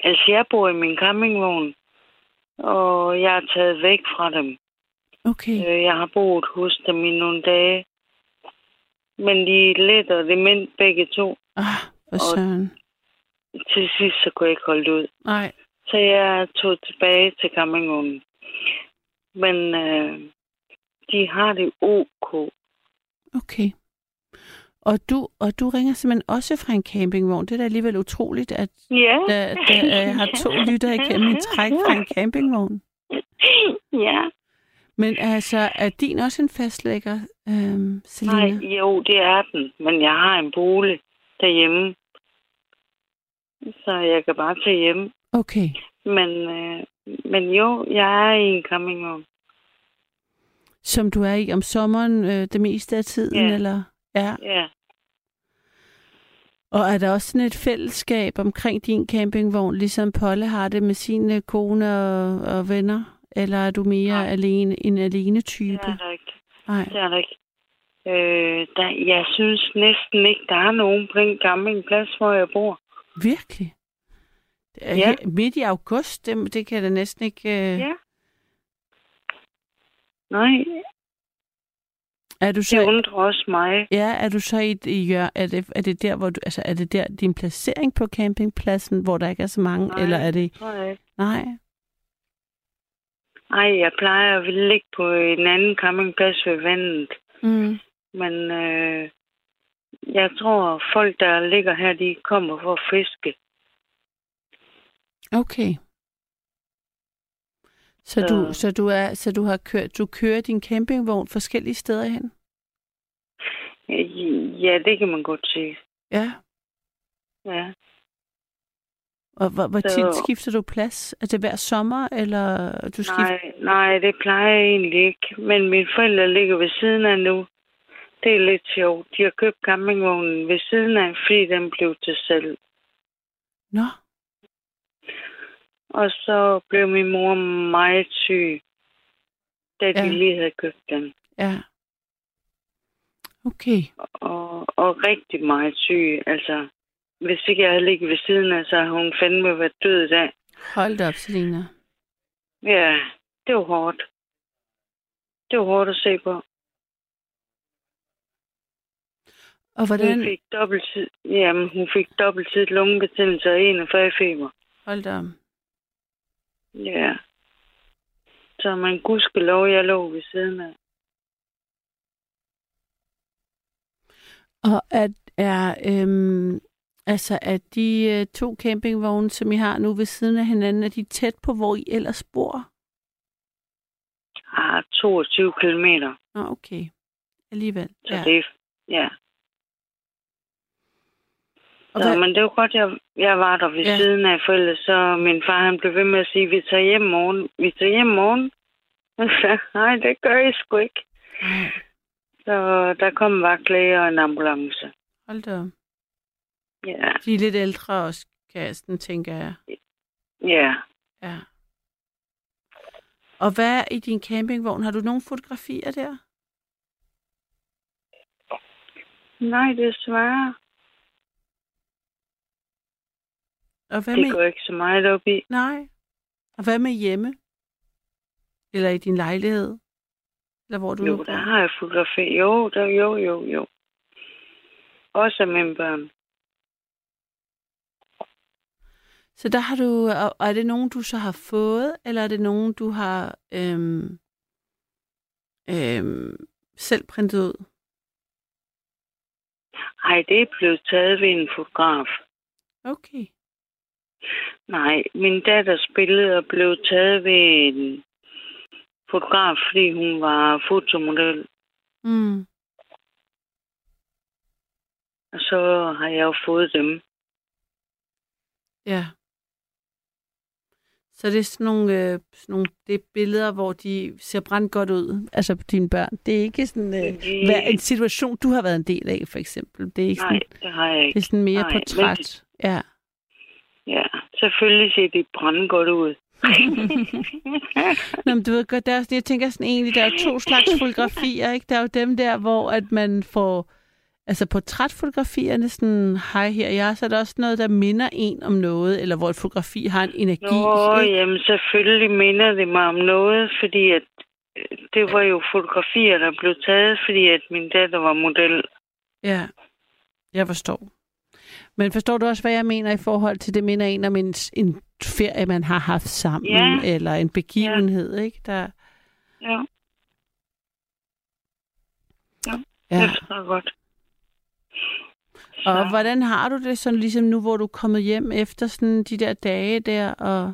Altså, jeg bor i min campingvogn, og jeg er taget væk fra dem. Okay. Øh, Jeg har boet hos dem i nogle dage. Men de er lidt og dement begge to. Ah, og- søren. Til sidst, så kunne jeg ikke holde ud. Nej. Så jeg tog tilbage til campingvognen. Men øh, de har det ok. Okay. Og du, og du ringer simpelthen også fra en campingvogn. Det er da alligevel utroligt, at Ja. der, der, jeg har to lytter igennem en træk fra en campingvogn. Ja. Men altså, er din også en fastlægger, øhm, Selina? Nej, jo, det er den. Men jeg har en bolig derhjemme. Så jeg kan bare tage hjem. Okay. Men, øh, men jo, jeg er i en campingvogn. Som du er i om sommeren øh, det meste af tiden, Ja. eller? Ja. Ja. Og er der også sådan et fællesskab omkring din campingvogn, ligesom Polle har det med sine kone og, og venner? Eller er du mere Nej. alene, en alene Det type? er der ikke. Nej. Det er der ikke. Øh, der, jeg synes næsten ikke, der er nogen på den campingplads, hvor jeg bor. Virkelig? Er Ja. her- Midt i august, det, det kan jeg da næsten ikke... Øh... Ja. Nej, Er du det så... undrer også mig. Ja, er du så i, i er det, er det der, hvor du, altså er det der din placering på campingpladsen, hvor der ikke er så mange, Nej. eller er det, Nej. nej, Ej, jeg plejer at ville ligge på en anden campingplads ved vandet. mm. Men øh, jeg tror, folk, der ligger her, de kommer for at fiske. okay. Så, du, så du er, så du har kørt, du kører din campingvogn forskellige steder hen? Ja, det kan man godt sige. Ja. Ja. Og hvor, hvor Så- tit skifter du plads? Er det hver sommer, eller du skifter? Nej, nej, det plejer jeg egentlig ikke. Men mine forældre ligger ved siden af nu. Det er lidt sjovt. De har købt campingvognen ved siden af, fordi den blev til salg. Nå, Og så blev min mor meget syg, da de Ja. lige havde købt den. ja. Okay. Og, og rigtig meget syg. Altså, hvis ikke jeg havde ligget ved siden af, så havde hun fandme været død i dag. Hold op, Selina. Ja, det var hårdt. Det var hårdt at se på. Og hvordan... Hun fik dobbelttid, jamen, hun fik dobbelttid lungebetændelse og 41 i feber. Hold da op. Ja. Så man gudskelov, jeg lå ved siden af. Og at er, øhm, altså, at de øh, to campingvogne, som I har nu ved siden af hinanden, er de tæt på, hvor I ellers bor? Ah, 22 kilometer. Nå, okay. Alligevel. Så Ja. det ja. Så, hvad, men det var godt, jeg, jeg var der ved Ja. siden af, for ellers så min far han blev ved med at sige, vi tager hjem morgen. Vi tager hjem morgen. Jeg sagde, nej, det gør I sgu ikke. Så der kom vagtlæge og en ambulance. hold da. Ja, De er lidt ældre også, Kirsten, tænker jeg. ja. Ja. Og hvad er i din campingvogn? Har du nogle fotografier der? Nej, desværre. Og hvad Det med... går ikke så meget op i. Nej. Og hvad med hjemme? Eller i din lejlighed? Eller hvor du Jo, der har jeg fotografi. Jo, der, jo, jo, jo. Også mine børn. Så der har du, og er det nogen, du så har fået, eller er det nogen, du har øhm, øhm, selv printet ud? Ej, det er blevet taget ved en fotograf. Okay. Nej, min datters billede er blevet taget ved en fotograf, fordi hun var fotomodel. Mm. Og så har jeg jo fået dem. Ja. Så det er sådan nogle, øh, sådan nogle det er billeder, hvor de ser brændt godt ud, altså på dine børn. Det er ikke sådan øh, Det- hvad, en situation, du har været en del af, for eksempel. Det er ikke Nej, sådan, det har jeg det ikke. er sådan mere Nej, men portræt. det- Ja. Ja, selvfølgelig ser de brænde godt ud. Nå, men du ved godt, der er, sådan- jeg tænker sådan egentlig, der er to slags fotografier, ikke? Der er jo dem der, hvor at man får, altså portrætfotografierne sådan, hej her, jeg, så er der også noget, der minder en om noget, eller hvor et fotografi har en energi. Nå, ikke? jamen selvfølgelig minder det mig om noget, fordi at øh, det var jo fotografier, der blev taget, fordi at min datter var model. Ja, jeg forstår. Men forstår du også, hvad jeg mener i forhold til, det minder en om en, en ferie, man har haft sammen, Ja. eller en begivenhed, ikke? Der, Ja, ja. det forstår godt. Og hvordan har du det sådan ligesom nu, hvor du er kommet hjem efter sådan de der dage der, og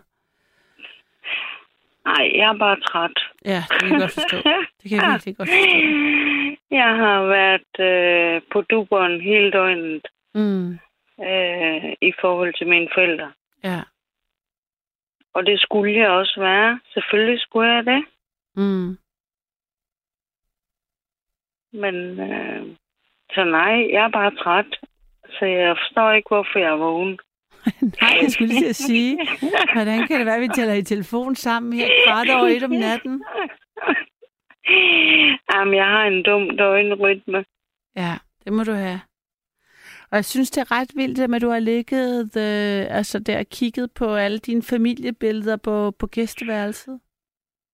Nej, jeg er bare træt. ja, det kan jeg godt forstå. Det kan jeg virkelig godt forstå. Jeg har været øh, på duberen hele døgnet Mm, øh, i forhold til mine forældre. ja. Og det skulle jeg også være. Selvfølgelig skulle jeg det. Mm. Men øh, så nej, jeg er bare træt. Så jeg forstår ikke, hvorfor jeg er vågen. Nej, jeg skulle lige sige, hvordan kan det være, at vi taler i telefon sammen her kvart over et om natten? Jamen, jeg har en dum døgnrytme. Ja, det må du have. Og jeg synes, det er ret vildt, at du har ligget øh, altså der og kigget på alle dine familiebilleder på, på gæsteværelset.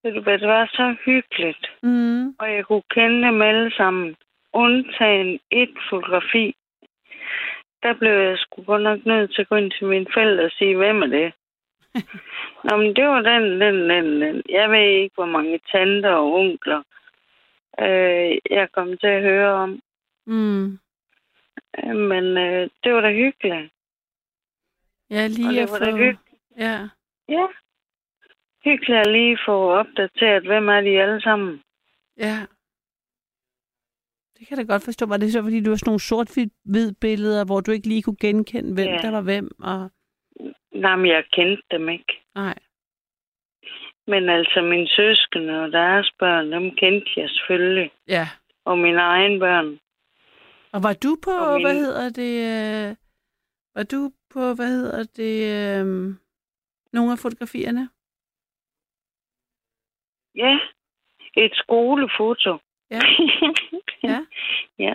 Ved du hvad, det var så hyggeligt. Mm. Og jeg kunne kende dem alle sammen. Undtagen et fotografi. Der blev jeg sgu godt nok nødt til at gå ind til mine forældre og sige, hvem er det? Nå, men det var den, den, den, den. Jeg ved ikke, hvor mange tanter og onkler øh, jeg kom til at høre om. Mm. Øh, Men øh, det var da hyggeligt. Ja, Og lige det at var få... da hyggeligt. Ja. Ja. Hyggeligt at lige få opdateret, hvem er de alle sammen. Ja. Det kan jeg da godt forstå. Var det så, fordi du har sådan nogle sort-hvid billeder, hvor du ikke lige kunne genkende, hvem Ja. der var hvem? Og... Nej, men jeg kendte dem ikke. Nej. Men altså mine søskende og deres børn, dem kendte jeg selvfølgelig. Ja. Og mine egne børn. Og var du på, min- hvad hedder det, øh, var du på, hvad hedder det, øh, nogle af fotografierne? Ja, et skolefoto. Ja. Ja. ja.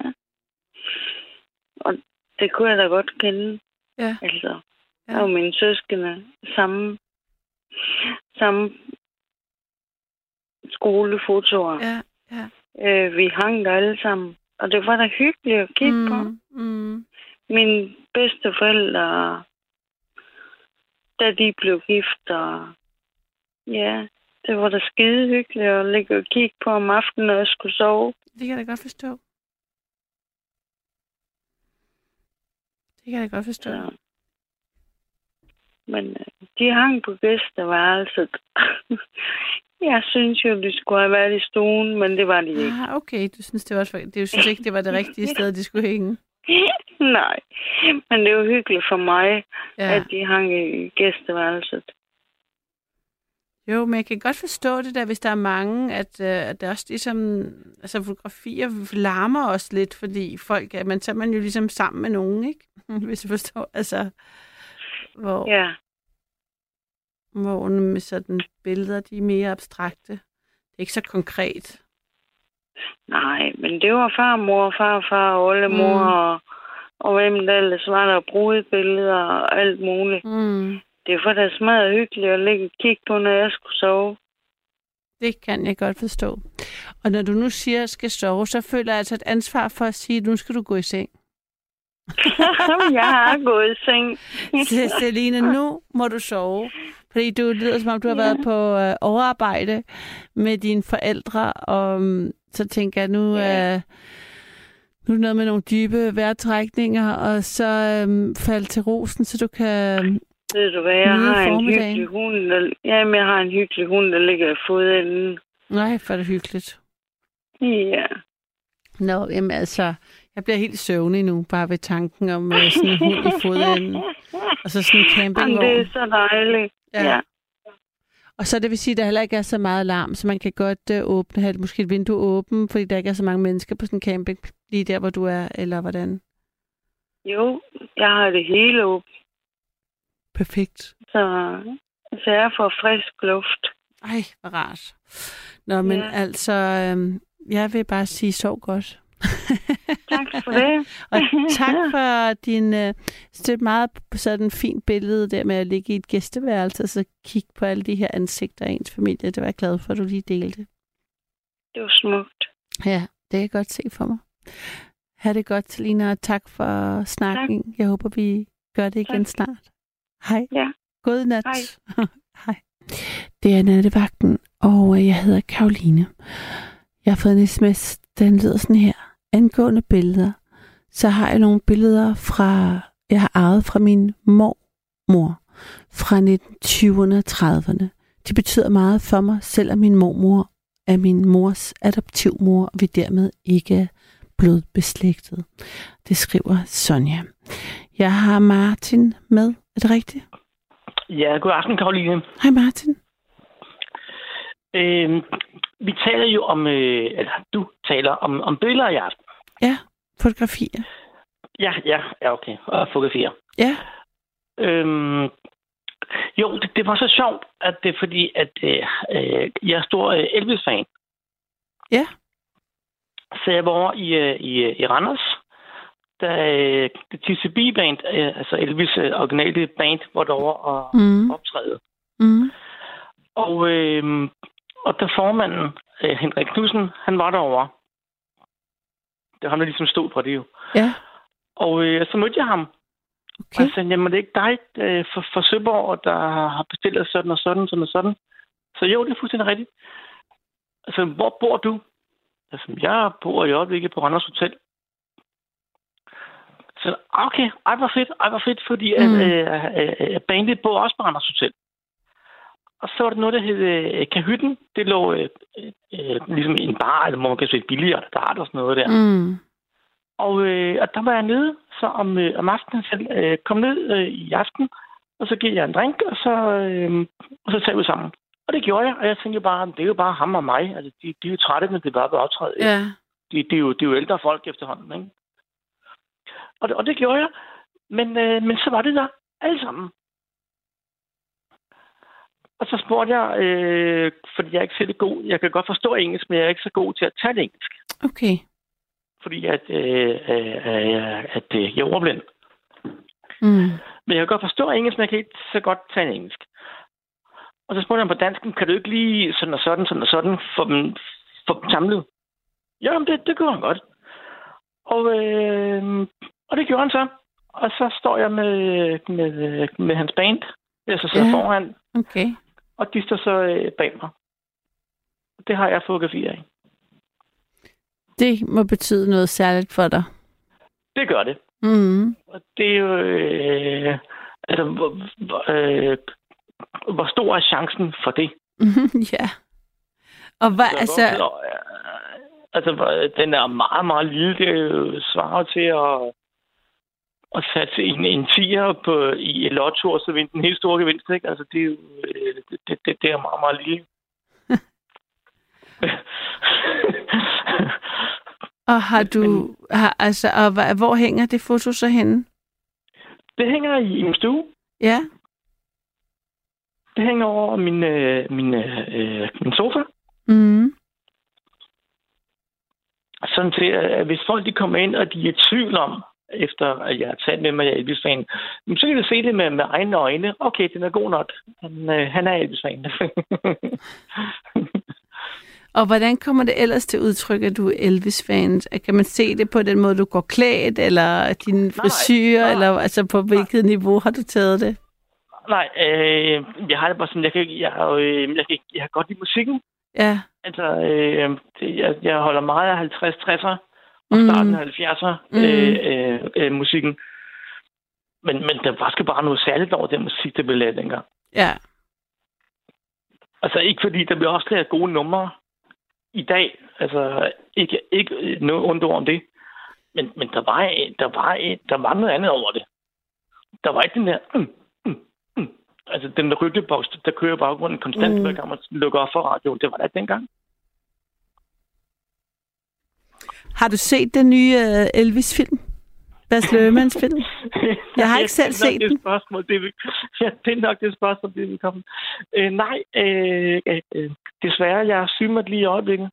Og det kunne jeg da godt kende. Ja. Altså, ja. og mine søskende samme, samme skolefotoer. Ja, ja. Øh, vi hang der alle sammen. Og det var da hyggeligt at kigge mm. på. Mm, mm. Mine bedste forældre, da de blev gift, og ja, det var da skide hyggeligt at ligge og kigge på om aftenen, når jeg skulle sove. Det kan jeg da godt forstå. Det kan jeg da godt forstå. Så. Men øh, de hang på gæsteværelset. jeg synes jo, de skulle have været i stuen, men det var de ikke. Ah, okay, du synes, det var, det, synes ikke, det var det rigtige sted, de skulle hænge. Nej, men det er jo hyggeligt for mig, Ja. at de hang i gæsteværelset. Jo, men jeg kan godt forstå det der, hvis der er mange, at, øh, at det også ligesom, altså fotografier larmer også lidt, fordi folk, er, man så er man jo ligesom sammen med nogen, ikke? Hvis du forstår, altså, hvor, Ja, hvor med sådan billeder, de er mere abstrakte. Det er ikke så konkret. nej, men det var farmor, farfar oldemor, Mm. og, og hvem der ellers var der brudebilleder og alt muligt. Mm. Det var da smadret hyggeligt at ligge og kigge på, når jeg skulle sove. Det kan jeg godt forstå. Og når du nu siger, at jeg skal sove, så føler jeg altså et ansvar for at sige, at nu skal du gå i seng. jeg har gået i seng. Så Selina, nu må du sove. Fordi du lyder, som om du har Ja. været på øh, overarbejde med dine forældre, og um, så tænker jeg, nu, Ja. øh, nu er det noget med nogle dybe vejrtrækninger, og så øh, falde til rosen, så du kan... Ved du hvad, jeg Nyde har en hyggelig hund, der, jamen, jeg har en hyggelig hund, der ligger i fodenden. Nej, for det hyggeligt. Ja. Nå, jamen altså, Jeg bliver helt søvnig nu, bare ved tanken om uh, sådan en hund i fodenden. Og så sådan en Jamen, campingvogn. det er så dejligt. Ja. Ja. Og så det vil sige, at der heller ikke er så meget larm, så man kan godt uh, åbne, have måske et vindue åbent, fordi der ikke er så mange mennesker på sådan en camping, lige der, hvor du er, eller hvordan? Jo, jeg har det hele åbent, Perfekt. så, så jeg får frisk luft. Ej, hvor rart. Nå, men Ja. altså, øhm, jeg vil bare sige, sov godt. Tak for det. Og tak for din... Øh, det meget sådan fint billede der med at ligge i et gæsteværelse, og så kigge på alle de her ansigter af ens familie. Det var jeg glad for, at du lige delte. Det var smukt. Ja, det kan jeg godt se for mig. Ha' det godt, Lina, og tak for snakken. Tak. Jeg håber, vi gør det igen Tak. snart. Hej. Ja. God nat. Hej. Hej. Det er nattevagten, og øh, jeg hedder Karoline. Jeg har fået en sms, den lyder sådan her. Angående billeder, så har jeg nogle billeder fra, jeg har arvet fra min mormor fra 1920'erne og 30'erne. De betyder meget for mig, selvom min mormor er min mors adoptivmor, og vi dermed ikke er blodbeslægtet. Det skriver Sonja. Jeg har Martin med. Er det rigtigt? Ja, god aften, Karoline. Hej Martin. Øh, vi taler jo om, øh, eller du taler om, om billeder i aften. Ja, fotografier. Ja, ja, ja, okay. Og fotografier. Ja. Øhm, jo, det, det var så sjovt, at det er fordi, at øh, øh, jeg er stor øh, Elvis-fan. Ja. Så jeg var over i, øh, i, øh, i Randers, da øh, det TCB-band, øh, altså Elvis' øh, originale band, var derovre og Mm. optræde. Mm. Og, øh, og der formanden, øh, Henrik Knudsen, han var derovre. Det var ham, der ligesom stod for det jo. Ja. Og øh, så mødte jeg ham. Og Okay. jeg sagde, jamen det er ikke dig øh, fra, fra Søborg, der har bestilt sådan og sådan, sådan og sådan. Så jo, det er fuldstændig rigtigt. Altså, hvor bor du? Altså, jeg bor i øjeblikket på Randers Hotel. Så okay, ej hvor fedt, ej hvor fedt, fordi mm. Øh, øh, øh, bandet bor også på Randers Hotel. Og så var der noget, der hed øh, Kahytten. Det lå øh, øh, ligesom i en bar, eller hvor man kan se billigere, der er der sådan noget der. Mm. Og, øh, og der var jeg nede, så om, øh, om aftenen selv, øh, kom ned øh, i aften, og så giver jeg en drink, og så, øh, og så tager vi sammen. Og det gjorde jeg, og jeg tænkte bare, det er jo bare ham og mig. Altså, de, de er jo trætte, når det bare vil optræde. Ja. De, de, er jo, de er jo ældre folk efterhånden, ikke? Og det, og det gjorde jeg. Men, øh, men så var det der alle sammen. Og så spurgte jeg, øh, fordi jeg er ikke selv god, jeg kan godt forstå engelsk, men jeg er ikke så god til at tale engelsk. Okay. Fordi at, øh, øh, at øh, jeg er ordblind. Mm. Men jeg kan godt forstå engelsk, men jeg kan ikke så godt tale engelsk. Og så spurgte han på dansken, kan du ikke lige sådan og sådan, sådan og sådan, få dem, få dem samlet? Men det, det gjorde han godt. Og, øh, og det gjorde han så. Og så står jeg med, med, med hans band. Jeg så sidder Ja. ja. foran, Okay. Og de står så øh, bag mig. Det har jeg fotografier af. Det må betyde noget særligt for dig. Det gør det. Mm. Og det er jo... Øh, altså, hvor, hvor, øh, hvor stor er chancen for det? ja. Og hvad, altså, øh, altså, den er meget, meget lille. Det er svarer til at, at sætte en, en tiger på, i et lotto, og så vinde den helt store gevinst. Ikke? Altså, det er jo øh, det, det, det, det er meget, meget lille. og har du, har, altså, og hvor hænger det foto så henne? det hænger i min stue. Ja. Det hænger over min, øh, min, øh, min sofa. Mm. Sådan til, at hvis folk de kommer ind, og de er i tvivl om, efter at jeg har talt med mig, jeg er Elvis-fan, så kan de se det med, med egne øjne. Okay, den er god nok. Han, øh, han er Elvis-fan. Og hvordan kommer det ellers til udtryk, at du er Elvis-fan? Kan man se det på den måde, du går klædt, eller din frisyr, nej. eller altså på hvilket niveau har du taget det? Nej, øh, jeg har det bare sådan, jeg kan, jeg, har, øh, jeg, kan, jeg har godt lide musikken. Ja. Altså, øh, det, jeg, jeg holder meget af 50-60'er og Mm. starten af 70'er Mm. øh, øh, øh, musikken. Men, men der var sgu bare noget særligt over den musik, der blev lavet dengang. Ja. Altså ikke fordi, der bliver også lavet gode numre i dag. Altså ikke, ikke noget ondt om det. men, men der, var, der, var, der var noget andet over det. Der var ikke den der... Mm, mm, mm. Altså, den der ryggeboks, der kører i baggrunden konstant, Mm. hver gang man lukker op for radioen. Det var der ikke dengang. Har du set den nye øh, Elvis-film? Bas Lermans film? Jeg har ikke selv det er set det den. Spørgsmål, det vil, ja, det er nok det spørgsmål, det vil komme. Øh, nej, øh, øh, desværre, jeg er sygemeldt lige i øjeblikket.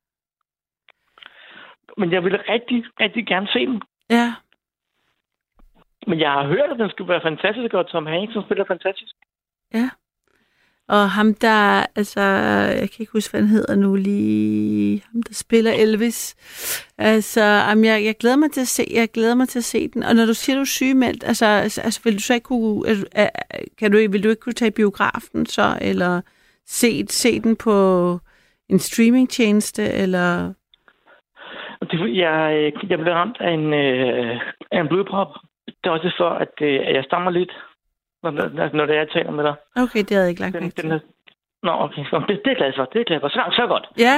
Men jeg ville rigtig, rigtig gerne se den. Ja. Men jeg har hørt, at den skulle være fantastisk, og Tom Hanks spiller fantastisk. Ja. Og ham der, altså, jeg kan ikke huske, hvad han hedder nu lige, ham der spiller Elvis. Altså, jamen, jeg, jeg glæder mig til at se, jeg glæder mig til at se den. Og når du siger, du er sygemeldt, altså, altså, altså vil du så ikke kunne, kan du, vil du ikke kunne tage biografen så, eller se, se den på en streamingtjeneste, eller... Jeg, jeg blev ramt af en, øh, af en blodprop. Det er også for, at, øh, at jeg stammer lidt, når, når, det er, jeg taler med dig. Okay, det havde jeg ikke lagt Den, den Nå, okay. Så det, det er glad for. Det er glad for. Så, så godt. Ja,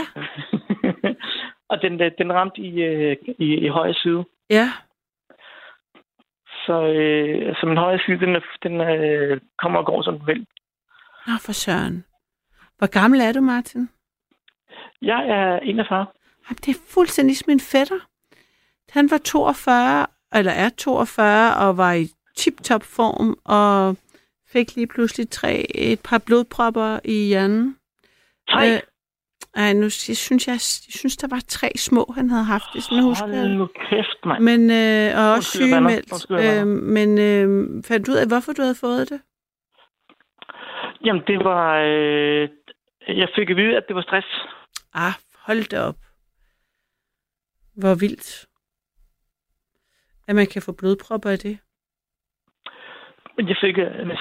og den, øh, den ramte i, øh, i, i højre side. ja. Så, øh, så min højre side, den, den øh, kommer og går, som den vil. Nå, for søren. Hvor gammel er du, Martin? Jeg er 41. Jamen, det er fuldstændig som min fætter. Han var 42, eller er 42, og var i tip-top form, og fik lige pludselig tre, et par blodpropper i hjernen. Tre. Øh, ej, nu jeg synes jeg, jeg synes, der var tre små, han havde haft det, sådan husker Hold jeg. nu kæft, mand. Men, øh, og også sygemeldt. Øh, men øh, fandt du ud af, hvorfor du havde fået det? Jamen, det var... Øh, jeg fik at vide, at det var stress. Ah, hold da op. Hvor vildt. At man kan få blodpropper i det. Men jeg fik, øh, jeg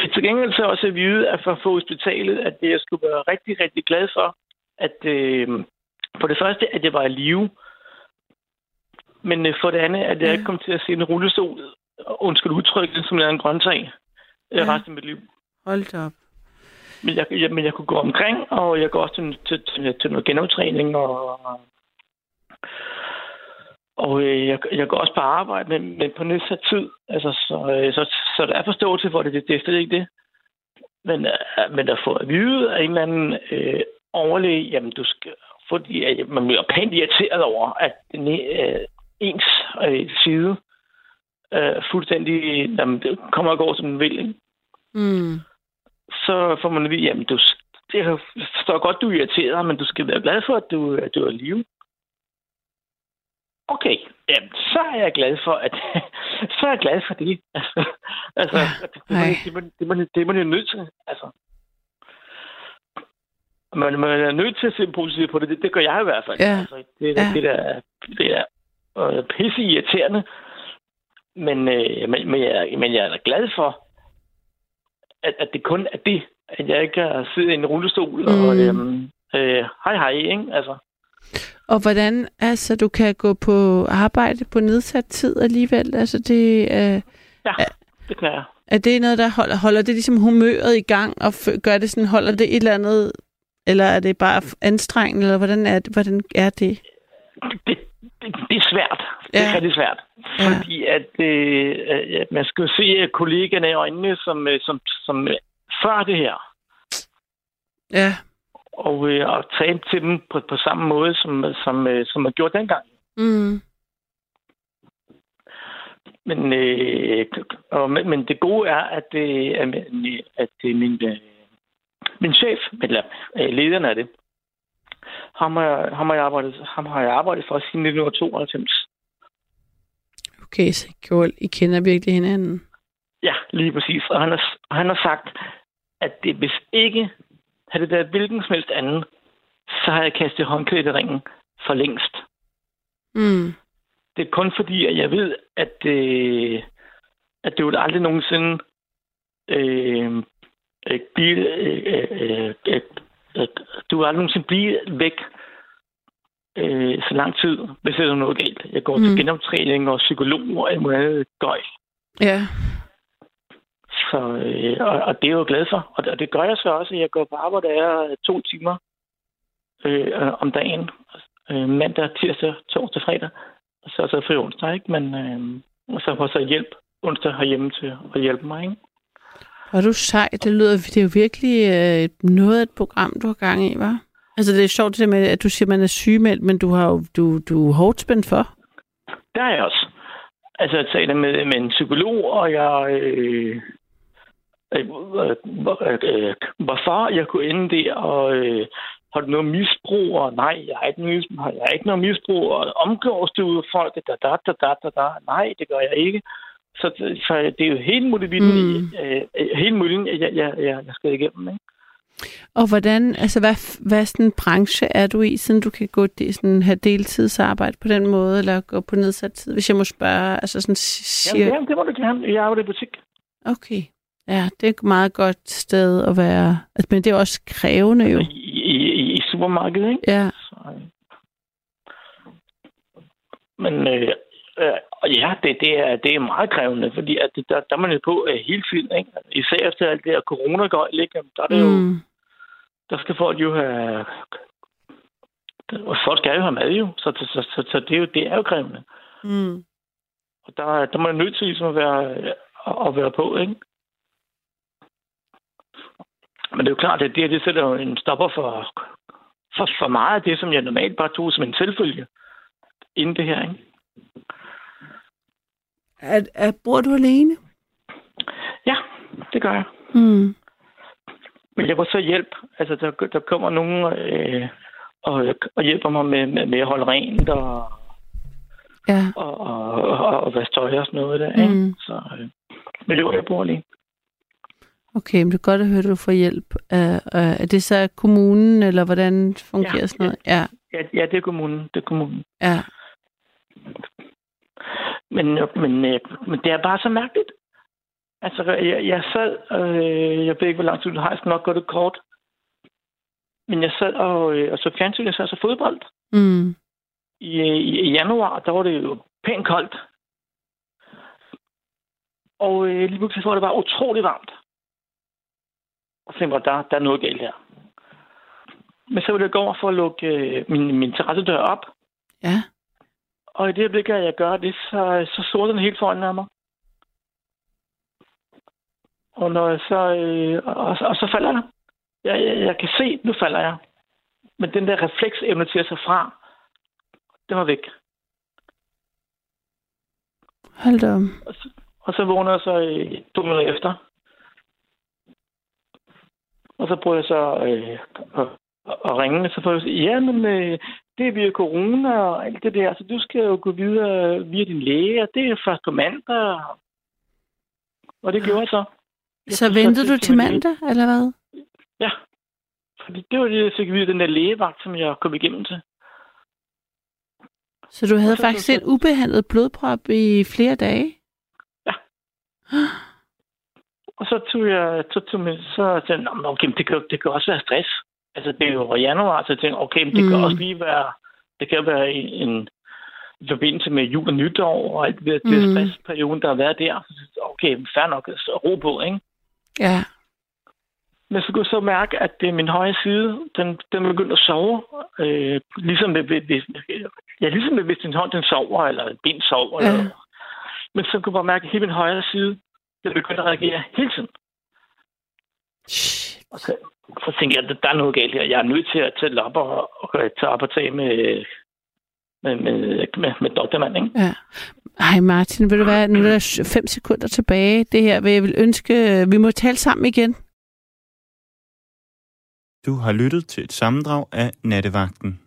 fik til gengæld så også at vide, at for at få hospitalet, at jeg skulle være rigtig, rigtig glad for, at øh, for det første, at jeg var i live, men øh, for det andet, at jeg Ja. ikke kom til at se en rullestol, og undskyld udtrykket, som er en grøntsag, ja. Ja. resten af mit liv. Hold da op. Men jeg, jeg, men jeg kunne gå omkring, og jeg går også til, til, til, til noget genoptræning, og, og øh, jeg, jeg går også på arbejde, men, men på nedsat tid. Altså, så, øh, så, så der er forståelse for det, det, det er slet ikke det. Men, øh, men at få at vide af en eller anden øh, overlæge, jamen du skal, fordi at man bliver pænt irriteret over, at den, øh, ens øh, side øh, fuldstændig jamen, det kommer og går, som den vil. Ikke? Mm. så får man at vide, jamen, du, jeg forstår godt, du er irriteret, men du skal være glad for, at du, at du er i live. Okay, jamen, så er jeg glad for, at så er jeg glad for det. Altså, altså det, det, Ej. det, man, det er man jo nødt til. Altså. Man, man er nødt til at se positivt på det. Det, det gør jeg i hvert fald. Ja. Altså, det, er, Ja. det, der, det er øh, pisse irriterende. Men, øh, men, men, jeg, men jeg er da glad for, at, at det kun er det, at jeg ikke har siddet i en rullestol mm. og øhm, øh, hej hej, ikke? Altså, Og hvordan, altså, du kan gå på arbejde på nedsat tid alligevel? Altså, det, øh, ja, det kan jeg. er det noget, der holder, holder det ligesom humøret i gang, og gør det sådan, holder det et eller andet, eller er det bare anstrengende, eller hvordan er det? Hvordan er det? Det, det, det er svært. Det Ja. er rigtig svært. Ja. Fordi at, øh, at man skal se kollegaerne i øjnene, som, øh, som, som øh, før det her. Ja. Og, øh, og tale til dem på, på samme måde, som, som, øh, som man gjorde dengang. Mm. Men, øh, og, men, det gode er, at, øh, at, at øh, min, øh, min chef, eller øh, lederen af det, ham har, jeg, ham, har jeg arbejdet, ham har jeg arbejdet for siden 1992. Okay, så gjorde- I kender virkelig hinanden. Ja, lige præcis. Og han har, han har sagt, at det, hvis ikke havde det været hvilken som helst anden, så har jeg kastet håndklædet i ringen for længst. Mm. Det er kun fordi, at jeg ved, at, øh, at det vil aldrig nogensinde øh, øh, blive, øh, øh, øh, øh, du vil aldrig nogensinde blive væk øh, så lang tid, hvis det er noget galt. Jeg går mm. til genoptræning og psykolog og alt muligt andet gøj. Ja. Så, øh, og, og det er jeg jo glad for. Og det, og det gør jeg så også, at jeg går på arbejde er to timer øh, øh, om dagen. Øh, mandag, tirsdag, torsdag, fredag. Så så fri onsdag, ikke? Men øh, og så får så hjælp onsdag herhjemme til at hjælpe mig, ikke? Og du sej, det lyder, det er jo virkelig øh, noget af et program, du har gang i, var? Altså det er sjovt det med, at du siger, at man er sygemeldt, men du har jo, du, du er hårdt spændt for. Der er jeg også. Altså, jeg taler med, med en psykolog, og jeg... Øh, øh, øh, øh, hvorfor jeg kunne ende der, og øh, har du noget misbrug, og nej, jeg har ikke noget misbrug, jeg har ikke noget misbrug, og omgås det ud af folk, da, da, da, da, da, da, nej, det gør jeg ikke. Så, så det er jo helt muligt, mm. øh, helt muligt, jeg, jeg, jeg, jeg skal igennem, ikke? Og hvordan, altså hvad, hvad sådan branche er du i, siden du kan gå det, sådan, have deltidsarbejde på den måde, eller gå på nedsat tid, hvis jeg må spørge? Altså sådan, siger... Jamen, det må du gerne. Jeg arbejder i butik. Okay. Ja, det er et meget godt sted at være. Altså, men det er også krævende jo. I, i, i supermarkedet, ikke? Ja. Så, men øh, øh, ja, det, det, er, det er meget krævende, fordi at der, der er man jo på øh, hele tiden, ikke? Især efter alt det her corona går, ikke? Der er det jo... Mm. Der skal folk jo have... Folk skal jo have mad jo, så, så, så, så, så det, er jo, det er jo krævende. Mm. Og der, der er man nødt til ligesom at være, at være på, ikke? Men det er jo klart, at det, det sætter jo en stopper for, for, for meget af det, som jeg normalt bare tog som en selvfølge inden det her, ikke? Er, er, bor du alene? Ja, det gør jeg. Mm. Men jeg får så hjælp. Altså, der, der kommer nogen øh, og, og hjælper mig med, med, med at holde rent og, Ja. og, og, og, og vaske tøj og sådan noget der, ikke? Mm. Så, øh, men det var jeg bor alene. Okay, men det er godt at høre, at du får hjælp. Uh, uh, er det så kommunen, eller hvordan fungerer Ja, sådan noget? Ja. Ja, ja, det er kommunen. Det er kommunen. ja. Men, men, øh, men det er bare så mærkeligt. Altså, jeg, jeg sad, øh, jeg ved ikke, hvor lang tid du har, jeg skal nok gå det kort. Men jeg sad og, øh, og så fjernsyn, jeg sad så fodbold. Mm. I, i, I januar, der var det jo pænt koldt. Og øh, lige pludselig så var det bare utrolig varmt. Og tænkte jeg, der, der er noget galt her. Men så ville jeg gå over for at lukke øh, min, min terrassedør op. Ja. Og i det øjeblik, at jeg gør det, så, så står den helt foran mig. Og, når jeg så, øh, og, og så falder jeg. Jeg, jeg. jeg kan se, nu falder jeg. Men den der refleksevne til at sig fra, den var væk. Hold da. Og så, og så vågner jeg så øh, to minutter efter. Og så prøver jeg så øh, at, at ringe, og så får jeg sige, ja, men øh, det er via corona og alt det der, så du skal jo gå videre via din læge, og det er først på mandag. Og det gjorde jeg så. Jeg Så ventede du til min læge. mandag, eller hvad? Ja. Fordi det var det, jeg fik vide, den der lægevagt, som jeg kom igennem til. Så du havde så- faktisk så- en ubehandlet blodprop i flere dage? Ja. Og så tog jeg, så tog mig, så tænkte jeg, "Nå, men okay, det kan, det kan også være stress. Altså, det er jo januar, så jeg tænkte, okay, men det kan Mm. også lige være, det kan være en, en i forbindelse med jul og nytår, og alt det, det Mm. stressperioden, der har været der. Okay, fair nok, så ro på, ikke? Ja. Men så kunne jeg så mærke, at det er min højre side, den, den begyndte at sove. Øh, ligesom hvis, ja, ligesom med, hvis din hånd den sover, eller ben sover. Ja. Eller, men så kunne jeg bare mærke, at hele min højre side, den begyndte at reagere hele tiden. Og så, så tænkte jeg, at der er noget galt her. Jeg er nødt til at tage op og, og tage op og tage med, med, med, med, med doktormand, ikke? Ja. Hej Martin, vil du være, nu er der fem sekunder tilbage. Det her vil jeg vil ønske, vi må tale sammen igen. Du har lyttet til et sammendrag af Nattevagten.